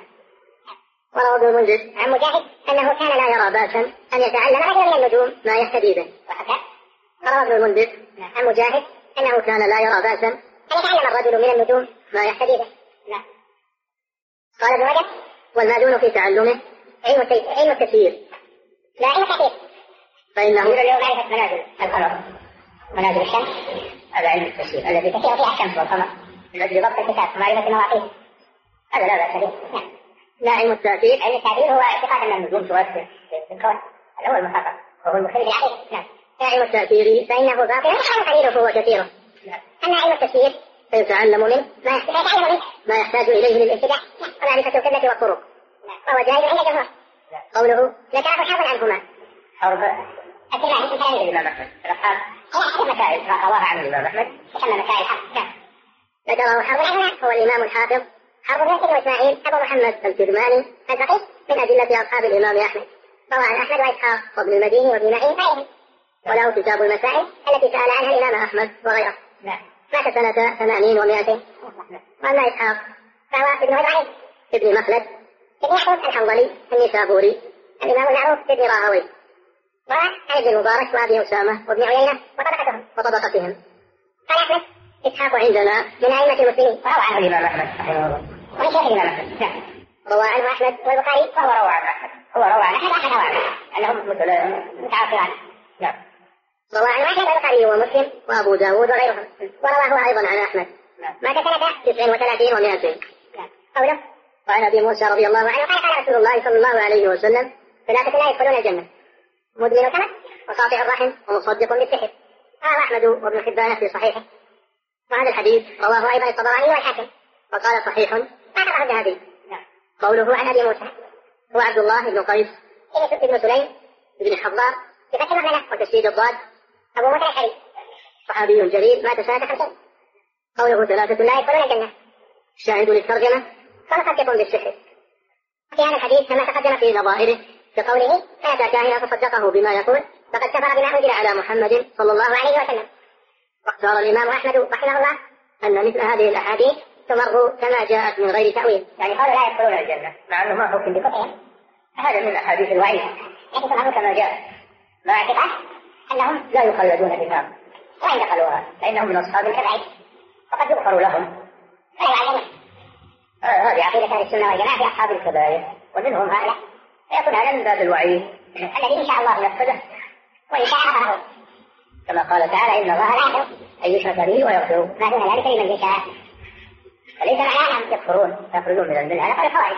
وروى ابن المنذر عن مجاهد أنه كان لا يرى بأسا أن يتعلم رجل من النجوم ما يهتدي به. وروى ابن المنذر عن مجاهد أنه كان لا يرى بأسا أن يتعلم الرجل من النجوم ما يهتدي به. قال ابن رجب والمأذون في تعلمه علم التسيير لا علم التأثير فإنه يقول اليوم معرفة منازل القمر منازل الشمس هذا علم التسيير الذي تسير فيها الشمس والقمر من أجل ضبط الكتاب ومعرفة مواقيته هذا لا بأس به. نعم. لا علم التأثير علم التعبير هو اعتقاد أن النجوم تؤثر في الكون هذا هو المحقق وهو المخرج العقيدة نعم. لا علم التأثير فإنه باطل قليله وكثيره نعم. أما علم التسيير فيتعلم منه ما يحتاج ما يحتاج إليه للاهتداء ومعرفة القبلة والطرق. نعم. وهو جائز عند الجمهور نعم. قوله لتعرف حظا عنهما. حرب التباعي من كلام الإمام أحمد. الأصحاب هي مسائل رواها عن الإمام أحمد. تسمى مسائل حرب نعم. ذكره حرب هو الإمام الحافظ. حرب بن إسماعيل أبو محمد الكرماني الفقيه من أدلة أصحاب الإمام أحمد. روى عن أحمد وإسحاق وابن المديني وابن معين وغيرهم. وله كتاب المسائل التي سأل عنها الإمام أحمد وغيره. نعم. مات سنة ثمانين ومائتين. وأما إسحاق. فهو ابن هزعين ابن مخلد ابن يحيى الحنظلي النسابوري الإمام المعروف ابن راهوي. ابن المبارك وأبي أسامة وابن عيينة وطبقتهم وطبقتهم. قال أحمد إسحاق عندنا من أئمة المسلمين. وروى عنه. الإمام أحمد رحمه الله. ومن شيخ الإمام أحمد. نعم. روى عنه أحمد والبخاري. وهو روى عن أحمد. هو روى عن أحمد أحمد روى عنه. أنهم مثل متعاصران نعم. روى عنه أحمد البخاري ومسلم وأبو داود وغيرهم. ورواه أيضا عن أحمد. نعم. مات تسع وثلاثين ومائتين نعم. قوله وعن أبي موسى رضي الله عنه قال قال رسول الله صلى الله عليه وسلم ثلاثة لا يدخلون الجنة. مدمن الخمر وقاطع الرحم ومصدق بالسحر رواه أحمد وابن حبان في صحيحه. وهذا الحديث رواه أيضا الطبراني والحاكم وقال صحيح أعتقد الذهبي نعم. قوله عن أبي موسى هو عبد الله بن قيس ابن سليم بن حضار بفتح المعنى وتشديد الضاد أبو موسى الأشعري صحابي جليل مات سنة خمسين قوله ثلاثة لا يدخلون الجنة. الشاهد للترجمة فمصدق بالسحر. في هذا الحديث كما تقدم في نظائره كقوله فأتى كاهنا فصدقه بما يقول فقد كفر بما أنزل على محمد صلى الله عليه وسلم واختار الإمام أحمد رحمه الله أن مثل هذه الأحاديث تمر كما جاءت من غير تأويل. يعني هؤلاء لا يدخلون الجنة مع أنه ما حكم بكفرهم هذا من أحاديث الوعيد لكن تفهموا كما جاء مع اعتقاد أنهم لا يخلدون النار وإن دخلوها فإنهم من أصحاب الكبائر. وقد يغفر لهم. فلا يعلمون. آه، هذه عقيدة أهل السنة والجماعة في أصحاب الكبائر ومنهم هؤلاء. فيكون هذا من باب الوعيد الذي إن شاء الله ينفذه وإن شاء غفره كما قال تعالى إن الله لا يغفر أن يشرك به ويغفر ما دون ذلك لمن يشاء. فليس معناه أنهم يكفرون. يخرجون من الملة هذا قول الخوارج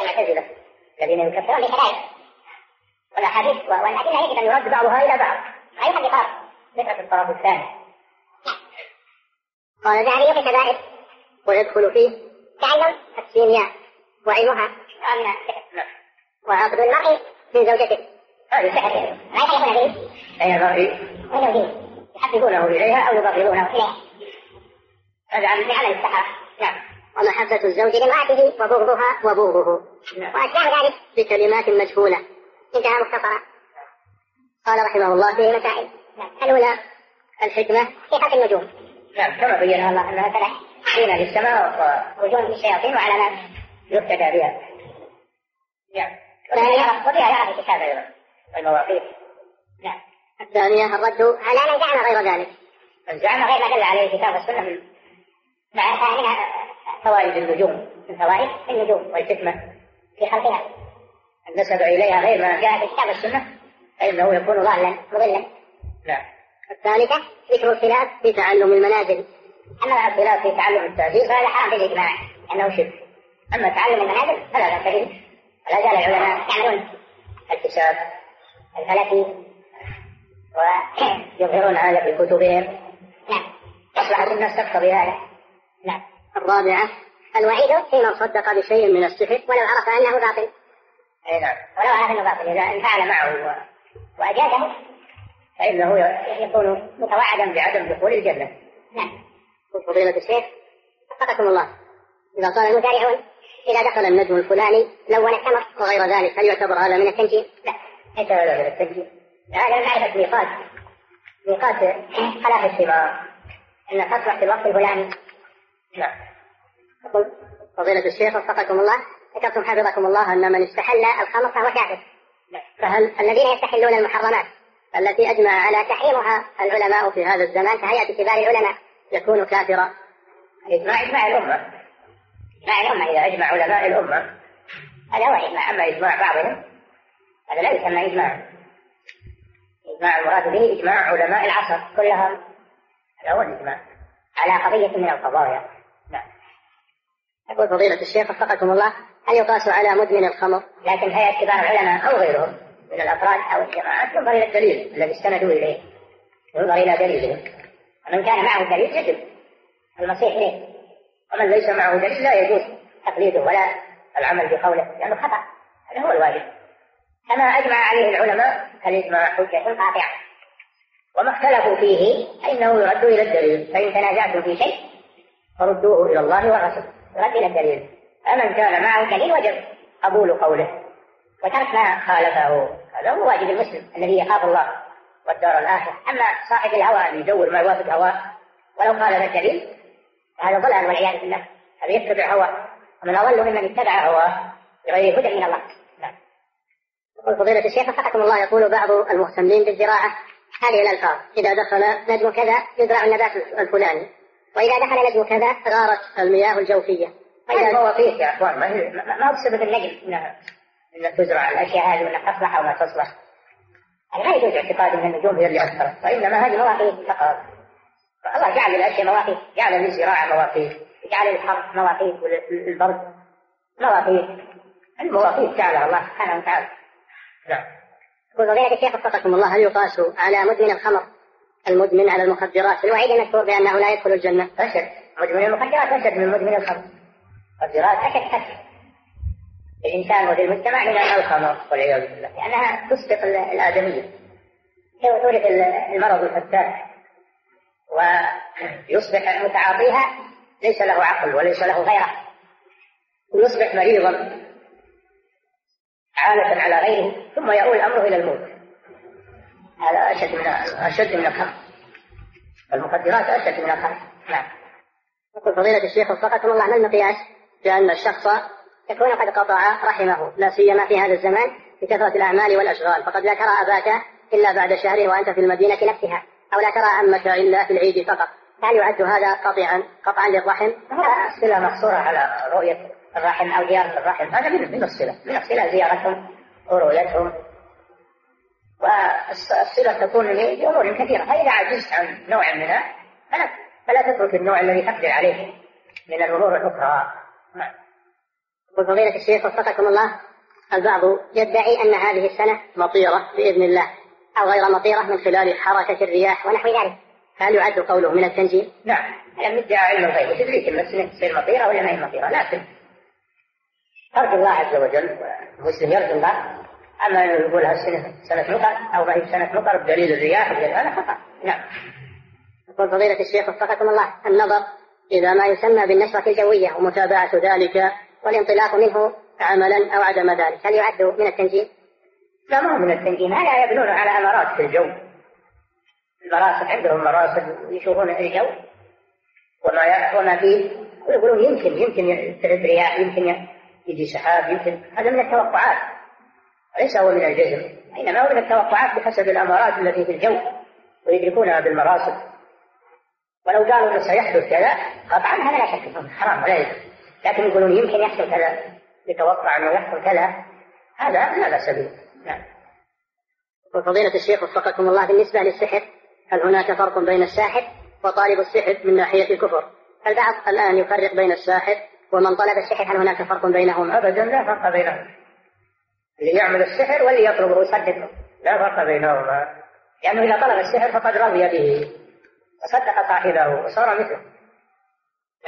المعتزلة الذين يكفرون بكبائر والأحاديث والادله يجب أن يرد بعضها إلى بعض. أيضا لطرف فكره الطرف الثاني. قال الذهبي في كذلك ويدخل فيه. تعلم الكيمياء وعلمها وعقد المرء من زوجته. هذه سحر لا يخالفون به أي المرء يحببونه إليها أو يبغضونه إليها هذا عمل السحر نعم. ومحبة الزوج لامرأته وبغضها وبغضه. نعم. وأشباه ذلك بكلمات مجهولة. انتهى مختصرا. قال رحمه الله فيه مسائل. نعم. الأولى الحكمة في خلق النجوم. نعم كما بينها الله أنها ثلاث زينة للسماء ورجوم للشياطين وعلامات يقتدى بها. نعم. وفيها يعرف الكتاب أيضا. والمواقيت نعم. الثانية الرد. على من زعم غير ذلك. من زعم غير ما دل عليه الكتاب والسنة. من مع من فوائد النجوم. من فوائد النجوم والحكمة في خلقها. النسب إليها غير ما جاء في الكتاب والسنة. فإنه يكون ضالا مضلا. نعم. الثالثة ذكر الخلاف في تعلم المنازل. أما الخلاف في تعلم التأثير فهذا حرام بالإجماع لأنه شرك. أما تعلم المنازل فلا بأس به ولا زال العلماء يعملون الحساب الفلكي ويظهرون هذا في كتبهم نعم مصلحة الناس تقتضي هذا نعم الرابعة الوعيد في من صدق بشيء من السحر ولو عرف أنه باطل أي نعم ولو عرف أنه باطل إذا انفعل معه وأجازه فإنه يكون متوعدا بعدم دخول الجنة نعم فضيلة الشيخ وفقكم الله إذا قال المزارعون إذا دخل النجم الفلاني لون التمر وغير ذلك هل يعتبر هذا من التنجيم؟ لا ليس هذا من التنجيم. هذا معرفة ميقات. ميقات خلاف الثمار أن تصلح في الوقت الفلاني. نعم فضيلة الشيخ وفقكم الله ذكرتم حفظكم الله أن من استحل الخمر فهو كافر. فهل الذين يستحلون المحرمات التي أجمع على تحريمها العلماء في هذا الزمان كهيئة كبار العلماء يكون كافرا؟ إجماع إجماع الأمة. إجماع الأمة إذا أجمع علماء الأمة. هذا هو إجماع أما إجماع بعضهم هذا لا يسمى إجماع. إجماع المراد به إجماع علماء العصر كلهم. هذا هو الإجماع. على قضية من القضايا. نعم. يقول فضيلة الشيخ وفقكم الله هل يقاس على مدمن الخمر؟ لكن هيئة كبار العلماء أو غيرهم من الأفراد أو الجماعات ينظر إلى الدليل الذي استندوا إليه. ينظر إلى دليلهم. ومن كان معه دليل يجب المصير إليه. ومن ليس معه دليل لا يجوز تقليده ولا العمل بقوله لأنه خطأ. هذا هو الواجب. كما أجمع عليه العلماء فالإجماع حجة قاطعة وما اختلفوا فيه فإنه يرد إلى الدليل. فإن تنازعتم في شيء فردوه إلى الله والرسول يرد إلى الدليل. فمن كان معه دليل وجب قبول قوله. وترك ما خالفه. هذا هو واجب المسلم الذي يخاف الله والدار الآخرة. أما صاحب الهوى اللي يدور ما يوافق هواه ولو خالف الدليل هذا ضلال والعياذ بالله. هذا يتبع هواه ومن أضل ممن اتبع هواه بغير هدى من الله. نعم. يقول فضيلة الشيخ وفقكم الله يقول بعض المهتمين بالزراعة هذه الألفاظ. إذا دخل نجم كذا يزرع النبات الفلاني. وإذا دخل نجم كذا غارت المياه الجوفية. هذا هو فيه يا أخوان ما هي ما هو بسبب النجم إنها إنك تزرع الأشياء هذه وإنها تصلح أو ما تصلح؟ يعني ما يجوز اعتقاد أن النجوم هي اللي أثرت. وإنما هذه مواقيت فقط. الله جعل للأشياء مواقيت جعل للزراعة مواقيت جعل للحرث مواقيت وللبرد مواقيت. المواقيت جعلها الله سبحانه وتعالى. نعم. يقول فضيلة الشيخ وفقكم الله؟ هل يقاس على مدمن الخمر المدمن على المخدرات؟ الوعيد المشهور بأنه لا يدخل الجنة. أشد. مدمن المخدرات أشد من مدمن الخمر. المخدرات أشد حد للإنسان وللمجتمع من الخمر والعياذ بالله. لأنها تسبق الآدمية. تورث المرض الفتاك ويصبح متعاطيها ليس له عقل وليس له غيره. ويصبح مريضا عالة على غيره ثم يؤول الأمر إلى الموت. هذا أشد من أشد من الخمر المخدرات أشد من الخمر نعم. يقول فضيلة الشيخ وفقكم الله ما المقياس؟ بأن الشخص يكون قد قطع رحمه لا سيما في هذا الزمان بكثرة الأعمال والأشغال فقد لا ترى أباك إلا بعد شهر وأنت في المدينة نفسها. أو لا ترى عمك إلا في العيد فقط. هل يعد هذا قطعا قطعا للرحم؟ الصلة مقصورة على رؤية الرحم أو زيارة الرحم. هذا من من الصلة من الصلة زيارتهم ورؤيتهم والصلة تكون لأمور كثيرة. فإذا عجزت عن نوع منها فلا فلا تترك النوع الذي تقدر عليه من الأمور الأخرى. نعم. يقول فضيلة الشيخ وفقكم الله. البعض يدعي أن هذه السنة مطيرة بإذن الله. أو غير مطيرة من خلال حركة الرياح ونحو ذلك. هل يعد قوله من التنجيم؟ نعم. لم يدعى علم الغيب وتدريك السنة تصير مطيرة ولا ما هي مطيرة؟ لكن ترجو الله عز وجل المسلم يرجو الله. أما انه يقول هالسنه سنه مطر أو ما هي سنة مطر بدليل الرياح بدليل هذا خطا نعم. يقول فضيلة الشيخ وفقكم الله النظر إلى ما يسمى بالنشرة الجوية ومتابعة ذلك والانطلاق منه عملا أو عدم ذلك هل يعد من التنجيم؟ لا ما هو من التنجيم هذا يبنون على أمارات في الجو. المراصد عندهم مراصد يشوفون الجو وما وما فيه. ويقولون يمكن يمكن ترد رياح يمكن يجي سحاب يمكن. هذا من التوقعات. ليس هو من الجزم إنما هو من التوقعات بحسب الامارات التي في الجو ويدركونها بالمراصد ولو قالوا إنه سيحدث كذا قطعا هذا لا شك حرام ولا يجوز. لكن يقولون يمكن يحصل كذا يتوقع إنه يحصل كذا. هذا لا بأس به. نعم. وفضيلة الشيخ وفقكم الله بالنسبة للسحر هل هناك فرق بين الساحر وطالب السحر من ناحية الكفر؟ البعض الآن يفرق بين الساحر ومن طلب السحر هل هناك فرق بينهما؟ أبدا لا فرق بينهما. اللي يعمل السحر واللي يطلبه ويصدقه لا فرق بينهما. لأنه إذا طلب السحر فقد رضي به. وصدق صاحبه وصار مثله.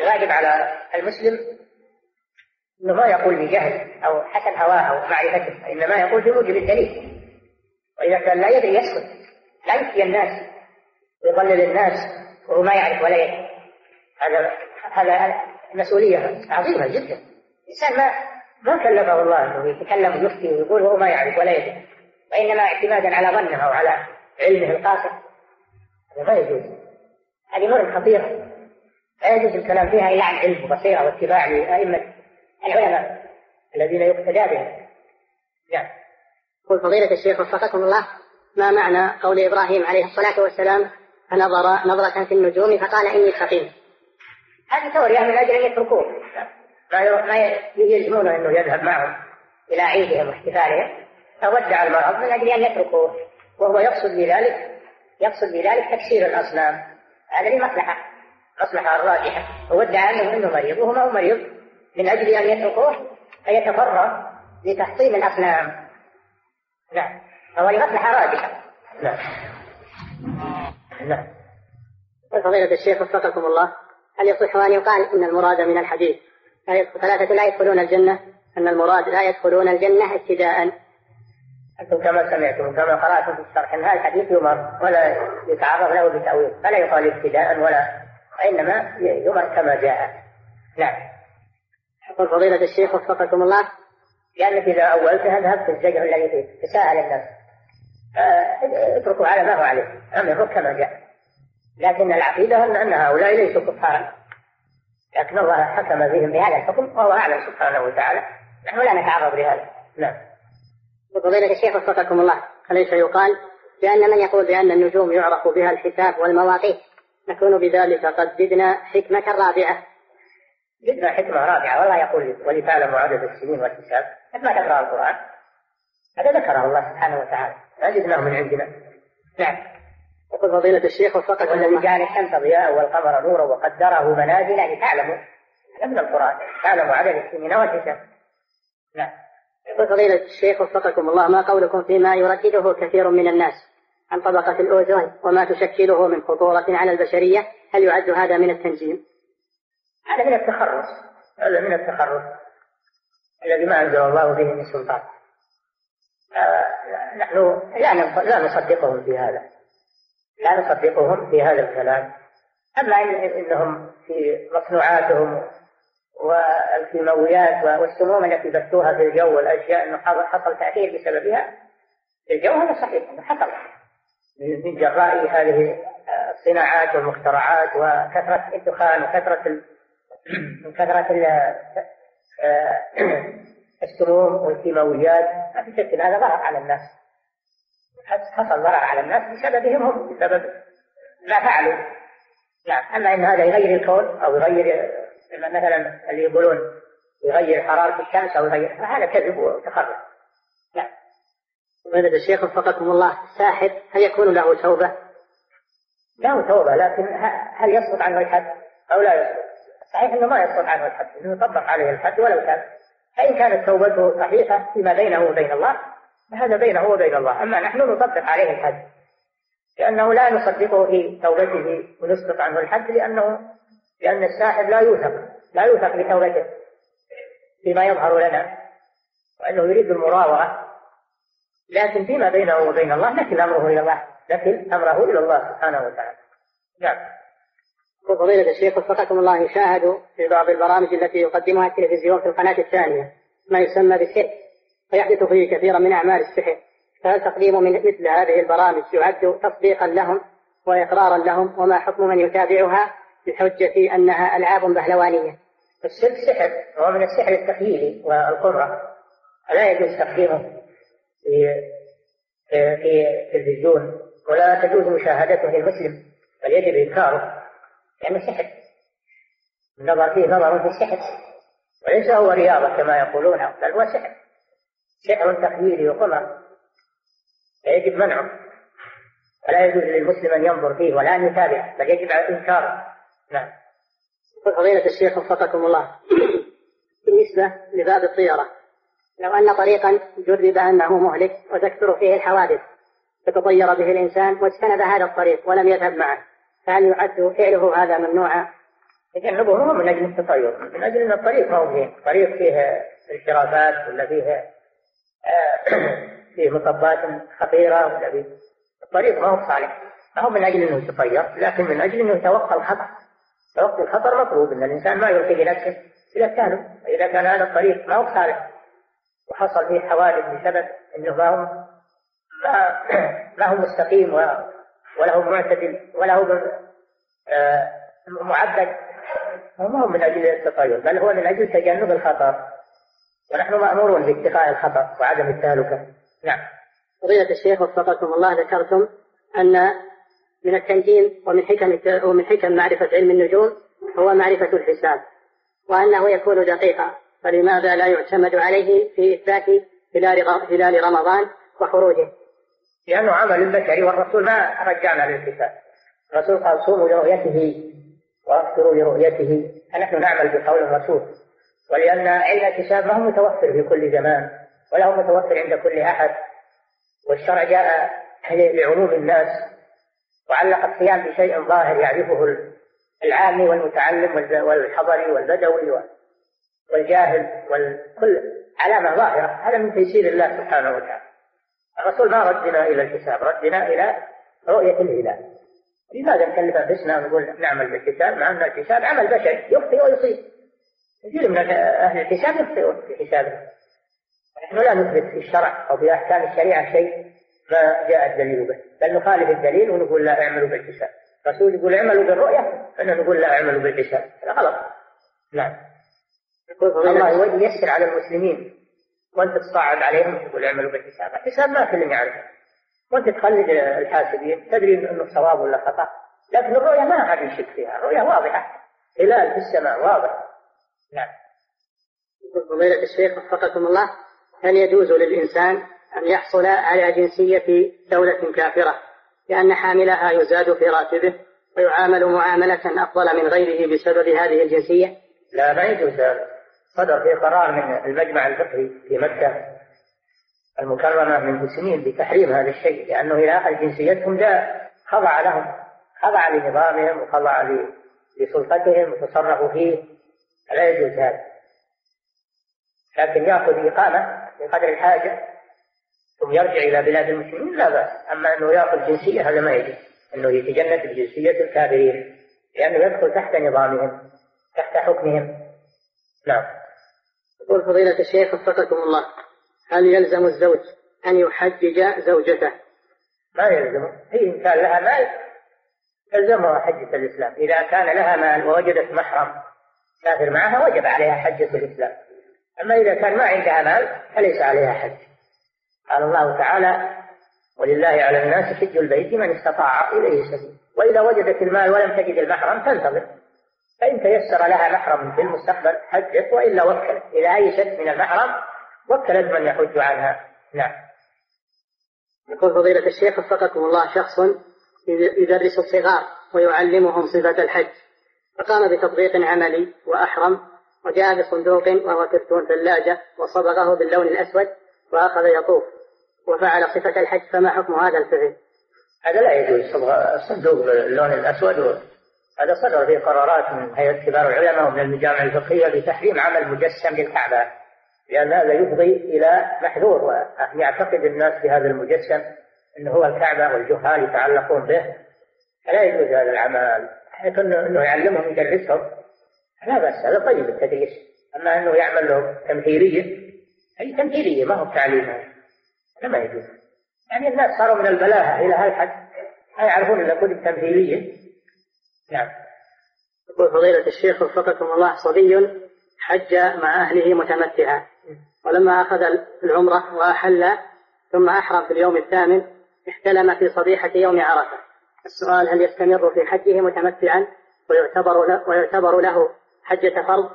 الواجب على المسلم ما يقول بجهل أو حسب هواه أو معرفته وانما يقول بموجب الدليل. وإذا كان لا يدري يسكت لا يفتي الناس ويضلل الناس وهو ما يعرف ولا يدري. هذا هذا مسؤولية عظيمة جدا. الإنسان ما ما كلفه الله أنه يتكلم ويفتي ويقول وهو ما يعرف ولا يدري. وإنما اعتمادا على ظنه أو على علمه القاصر هذا ما يجوز. هذه أمور خطيرة. لا يجوز الكلام فيها إلا عن علم وبصيرة واتباع لأئمة العلماء الذين يقتدى بهم. نعم. قل فضيلة الشيخ وفقكم الله ما معنى قول إبراهيم عليه الصلاة والسلام فنظر نظرة في النجوم فقال إني سقيم هذه تورية من أجل أن يتركوه. ما ما يلزمونه أنه يذهب معهم إلى عيدهم واحتفالهم فودع المرض من أجل أن يتركوه. وهو يقصد بذلك يقصد بذلك تكسير الأصنام. هذا لمصلحة مصلحة الراجحة وودع أنه أنه مريض وهو ما هو مريض. من أجل أن يتركوه فيتفرغ لتحطيم الأصنام. نعم. فهو لمصلحة راجحة. نعم. نعم. فضيلة الشيخ وفقكم الله. هل يصح أن يقال إن المراد من الحديث؟ ثلاثة لا يدخلون الجنة. أن المراد لا يدخلون الجنة ابتداء. أنتم كما سمعتم كما قرأتم في الشرح أن هذا الحديث يمر ولا يتعرض له بتأويل. فلا يقال ابتداء ولا وإنما يمر كما جاء. نعم. يقول فضيلة الشيخ وفقكم الله لأنك إذا أولتها ذهبت الزجر الذي فيه تساءل الناس. اتركوا على ما هو عليه أمره كما جاء. لكن العقيدة أن, أن هؤلاء ليسوا كفارا. لكن الله حكم بهم بهذا الحكم وهو أعلم سبحانه وتعالى. نحن لا نتعرض لهذا. نعم. فضيلة الشيخ وفقكم الله أليس يقال بأن من يقول بأن النجوم يعرف بها الحساب والمواقيت؟ نكون بذلك قد زدنا حكمة رابعة. زدنا حكمة رابعة. والله يقول ولتعلموا عدد السنين والحساب ما تقرأ القرآن هذا ذكره الله سبحانه وتعالى. ما زدناه من عندنا. نعم. يقول فضيلة الشيخ وفقط والذي جعل الشمس ضياء والقمر نورا وقدره منازل لتعلموا هذا من القرآن. تعلموا عدد السنين والحساب. نعم. يقول فضيلة الشيخ وفقكم الله ما قولكم فيما يردده كثير من الناس؟ عن طبقة الأوزون وما تشكله من خطورة على البشرية؟ هل يعد هذا من التنجيم؟ هذا من التخرص. هذا من التخرص. الذي ما أنزل الله به من سلطان. آه نحن لا لا نصدقهم في هذا. لا نصدقهم في هذا الكلام. أما إن إنهم في مصنوعاتهم والكيماويات والسموم التي بثوها في الجو والأشياء أنه حصل تأثير بسببها الجو هذا صحيح أنه حصل. من جراء هذه الصناعات والمخترعات وكثرة الدخان وكثرة من كثرة السموم والكيماويات ما في شك هذا ضرر على الناس. حصل ضرر على الناس بسببهم هم بسبب ما فعلوا. نعم أما إن هذا يغير الكون أو يغير مثلا اللي يقولون يغير حرارة الشمس أو يغير فهذا كذب وتخرج نعم. ولد الشيخ وفقكم الله؟ ساحر هل يكون له توبة؟ له توبة لكن هل يسقط عنه الحد أو لا يسقط؟ صحيح أنه ما يسقط عنه الحد إنه يطبق عليه الحد ولو كان. فإن كانت توبته صحيحة فيما بينه وبين الله فهذا بينه وبين الله. أما نحن نطبق عليه الحد لأنه لا نصدقه في توبته ونسقط عنه الحد لأنه لأن الساحر لا يوثق لا يوثق بتوبته فيما يظهر لنا وأنه يريد المراوغة. لكن فيما بينه وبين الله نكل أمره إلى الله نكل أمره إلى الله سبحانه وتعالى. نعم. فضيلة الشيخ وفقكم الله يشاهد في بعض البرامج التي يقدمها التلفزيون في القناة الثانية ما يسمى بالسحر فيحدث فيه كثيرا من أعمال السحر. فهل تقديم من مثل هذه البرامج يعد تطبيقا لهم وإقرارا لهم؟ وما حكم من يتابعها بحجة أنها ألعاب بهلوانية؟ الشرك سحر هو من السحر التخيلي والقرة. لا يجوز تقديمه في في التلفزيون ولا تجوز مشاهدته للمسلم بل يجب إنكاره. لأنه سحر النظر فيه نظر في السحر وليس هو رياضة كما يقولون بل هو سحر. سحر تخيلي وقمر. فيجب منعه. ولا يجوز للمسلم أن ينظر فيه ولا أن يتابعه بل يجب إنكاره. نعم. فضيلة الشيخ وفقكم الله. بالنسبة لباب الطيرة لو أن طريقا جرب أنه مهلك وتكثر فيه الحوادث فتطير به الإنسان واجتنب هذا الطريق ولم يذهب معه. فهل يعد فعله هذا ممنوعا؟ تجنبه هو من أجل التطير من أجل أن الطريق ما هو زين طريق فيه انحرافات ولا فيه آه، فيه مطبات خطيرة ولا فيه الطريق ما هو صالح ما هو من أجل أنه يتطير لكن من أجل أنه يتوقع الخطر توقي الخطر مطلوب أن الإنسان ما يلقي بنفسه إذا كان إذا كان هذا الطريق ما هو صالح وحصل فيه حوادث بسبب أنه ما هو ما هو مستقيم ولا هو معتدل ولا هو آه، معبد. ما هو من أجل التطير بل هو من أجل تجنب الخطر. ونحن مأمورون باتقاء الخطر وعدم التهلكة نعم. فضيلة الشيخ وفقكم الله ذكرتم أن من التنجيم ومن حكم ومن حكم معرفة علم النجوم هو معرفة الحساب وأنه يكون دقيقا. فلماذا لا يعتمد عليه في إثبات هلال رمضان وخروجه؟ لأنه عمل بشري والرسول ما رجعنا للحساب الرسول قال صوموا لرؤيته وأفطروا لرؤيته. فنحن نعمل بقول الرسول. ولأن علم الحساب ما هو متوفر في كل زمان ولا هو متوفر عند كل أحد. والشرع جاء لعموم الناس وعلق الصيام بشيء ظاهر يعرفه العامي والمتعلم والحضري والبدوي والجاهل وكل علامة ظاهرة. هذا من تيسير الله سبحانه وتعالى. الرسول ما ردنا إلى الحساب ردنا إلى رؤية الهلال. لماذا نكلف أنفسنا ونقول نعمل بالحساب مع أن الحساب عمل بشري يخطئ ويصيب. كثير من أهل الحساب يخطئون في حسابه نحن لا نثبت في الشرع أو في أحكام الشريعة شيء ما جاء الدليل به بل نخالف الدليل ونقول لا اعملوا بالحساب الرسول يقول اعملوا بالرؤية فإحنا نقول لا اعملوا بالحساب هذا غلط. نعم. الله ييسر على المسلمين. وانت تصعب عليهم تقول اعملوا بالحساب. الحساب ما كل يعرف وانت تخلد الحاسبين تدري إنه صواب ولا خطأ. لكن الرؤيا ما حد يشك فيها. الرؤيا واضحة. هلال في السماء واضح. نعم. فضيلة الشيخ وفقكم الله هل يجوز للإنسان أن يحصل على جنسية دولة كافرة لأن حاملها يزاد في راتبه ويعامل معاملة أفضل من غيره بسبب هذه الجنسية؟ لا ما يجوز هذا. صدر في قرار من المجمع الفقهي في مكة المكرمة منذ سنين بتحريم هذا الشيء لأنه إذا أخذ جنسيتهم جاء خضع لهم خضع لنظامهم وخضع لسلطتهم وتصرفوا فيه فلا يجوز هذا. لكن يأخذ إقامة بقدر الحاجة ثم يرجع إلى بلاد المسلمين لا بأس. أما أنه يأخذ جنسية هذا ما يجوز أنه يتجنب بجنسية الكافرين لأنه يدخل تحت نظامهم تحت حكمهم. نعم. يقول فضيلة الشيخ وفقكم الله هل يلزم الزوج أن يحجج زوجته؟ ما يلزم. هي إن كان لها مال يلزمها حجة الإسلام. إذا كان لها مال ووجدت محرم سافر معها وجب عليها حجة الإسلام. أما إذا كان ما عندها مال فليس عليها حج. قال الله تعالى ولله على الناس حج البيت من استطاع إليه سبيل. وإذا وجدت المال ولم تجد المحرم تنتظر فإن تيسر لها محرم في المستقبل حجت وإلا وكلت. إذا أيست من المحرم وكلت من يحج عنها. نعم. يقول فضيلة الشيخ وفقكم الله شخص يدرس الصغار ويعلمهم صفة الحج. فقام بتطبيق عملي وأحرم وجاء بصندوق وهو كرتون ثلاجة وصبغه باللون الأسود وأخذ يطوف وفعل صفة الحج. فما حكم هذا الفعل؟ هذا لا يجوز صبغ الصندوق باللون الأسود هذا صدر فيه قرارات من هيئة كبار العلماء ومن المجامع الفقهية بتحريم عمل مجسم للكعبة لأن هذا يفضي إلى محذور يعتقد الناس بهذا المجسم أنه هو الكعبة والجهال يتعلقون به. فلا يجوز هذا العمل حيث أنه يعلمهم يدرسهم. لا بأس هذا طيب التدريس. أما أنه يعمل له تمثيلية أي تمثيلية ما هو تعليم. هذا ما يجوز. يعني الناس صاروا من البلاهة إلى هالحد لا يعرفون إلا كتب تمثيلية. نعم. يقول فضيلة الشيخ وفقكم الله صبي حج مع أهله متمتعا. ولما أخذ العمرة وأحل ثم أحرم في اليوم الثامن احتلم في صبيحة يوم عرفة. السؤال هل يستمر في حجه متمتعا ويعتبر له, ويعتبر له حجة فرض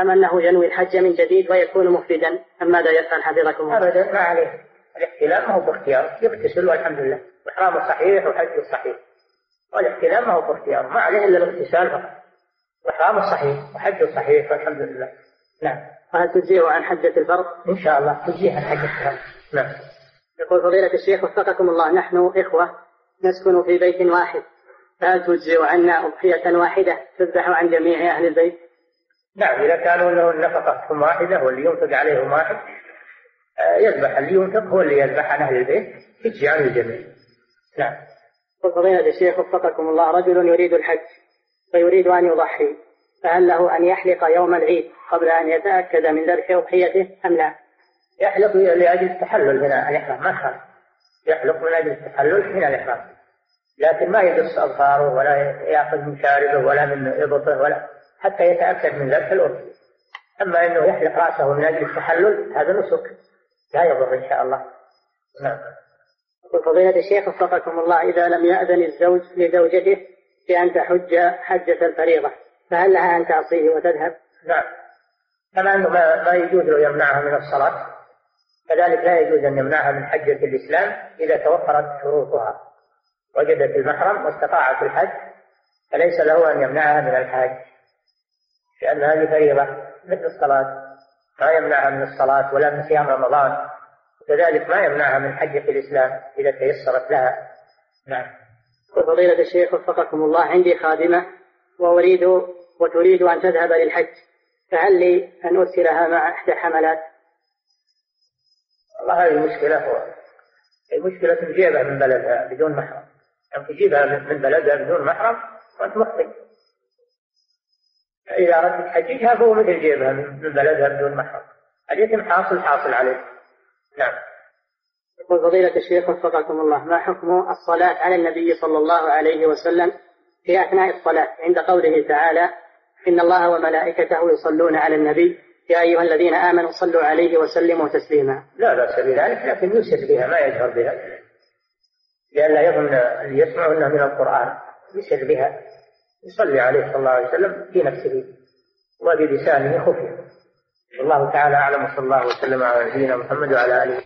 أم أنه ينوي الحج من جديد ويكون مفردا؟ أم ماذا يفعل حفظكم الله؟ أبدا ما عليه. الاحتلام هو باختيار يغتسل والحمد لله. وإحرامه صحيح وحجه صحيح. والاحتلام ما هو باختيار ما عليه إلا الاغتسال فقط. وإحرامه صحيح وحجه صحيح والحمد لله. نعم. وهل تجزيه عن حجة الفرض؟ إن شاء الله. تجزيه عن حجة الفرض. نعم. يقول فضيلة الشيخ وفقكم الله نحن إخوة نسكن في بيت واحد. فهل تجزئ عنا أضحية واحدة تذبح عن جميع أهل البيت؟ نعم إذا كانوا له النفقة واحدة واللي ينفق عليهم واحد آه، يذبح اللي ينفق هو اللي يذبح عن أهل البيت تجزي عن الجميع. نعم. قل فضيلة الشيخ وفقكم الله رجل يريد الحج فيريد أن يضحي فهل له أن يحلق يوم العيد قبل أن يتأكد من ذبح أضحيته أم لا؟ يحلق لأجل التحلل من الإحرام ما خالف. يحلق من أجل التحلل من الإحرام. لكن ما يقص أظفاره ولا يأخذ من شاربه ولا من إبطه ولا حتى يتأكد من ذبح الأضحية. أما أنه يحلق رأسه من أجل التحلل هذا نسك. لا يضر إن شاء الله. نعم. يقول فضيلة الشيخ وفقكم الله إذا لم يأذن الزوج لزوجته بأن تحج حجة الفريضة فهل لها أن تعصيه وتذهب؟ نعم. كما أنه ما, يجوز له يمنعها من الصلاة. كذلك لا يجوز أن يمنعها من حجة الإسلام إذا توفرت شروطها. وجدت المحرم واستطاعت الحج فليس له أن يمنعها من الحج لأن هذه فريضة مثل الصلاة. ما يمنعها من الصلاة ولا من صيام رمضان. كذلك ما يمنعها من حجة الإسلام إذا تيسرت لها. نعم. وفضيلة الشيخ وفقكم الله عندي خادمة وأريد وتريد أن تذهب للحج. فهل لي أن أرسلها مع إحدى الحملات؟ والله هذه المشكلة هو. المشكلة تجيبها من بلدها بدون محرم. أن تجيبها من بلدها بدون محرم وأنت مخطئ. إذا أردت تحججها فهو مثل جيبها من بلدها بدون محرم. الإثم حاصل حاصل عليه. نعم. يقول فضيلة الشيخ وفقكم الله ما حكم الصلاة على النبي صلى الله عليه وسلم في أثناء الصلاة؟ عند قوله تعالى إن الله وملائكته يصلون على النبي يا أيها الذين آمنوا صلوا عليه وسلموا تسليما. لا بأس بذلك لكن يسر بها ما يجهر بها. لئلا يظن اللي يسمع أنها من القرآن يسر بها. يصلي عليه صلى الله عليه وسلم في نفسه وبلسانه خفية والله تعالى أعلم وصلى الله وسلم على نبينا محمد وعلى آله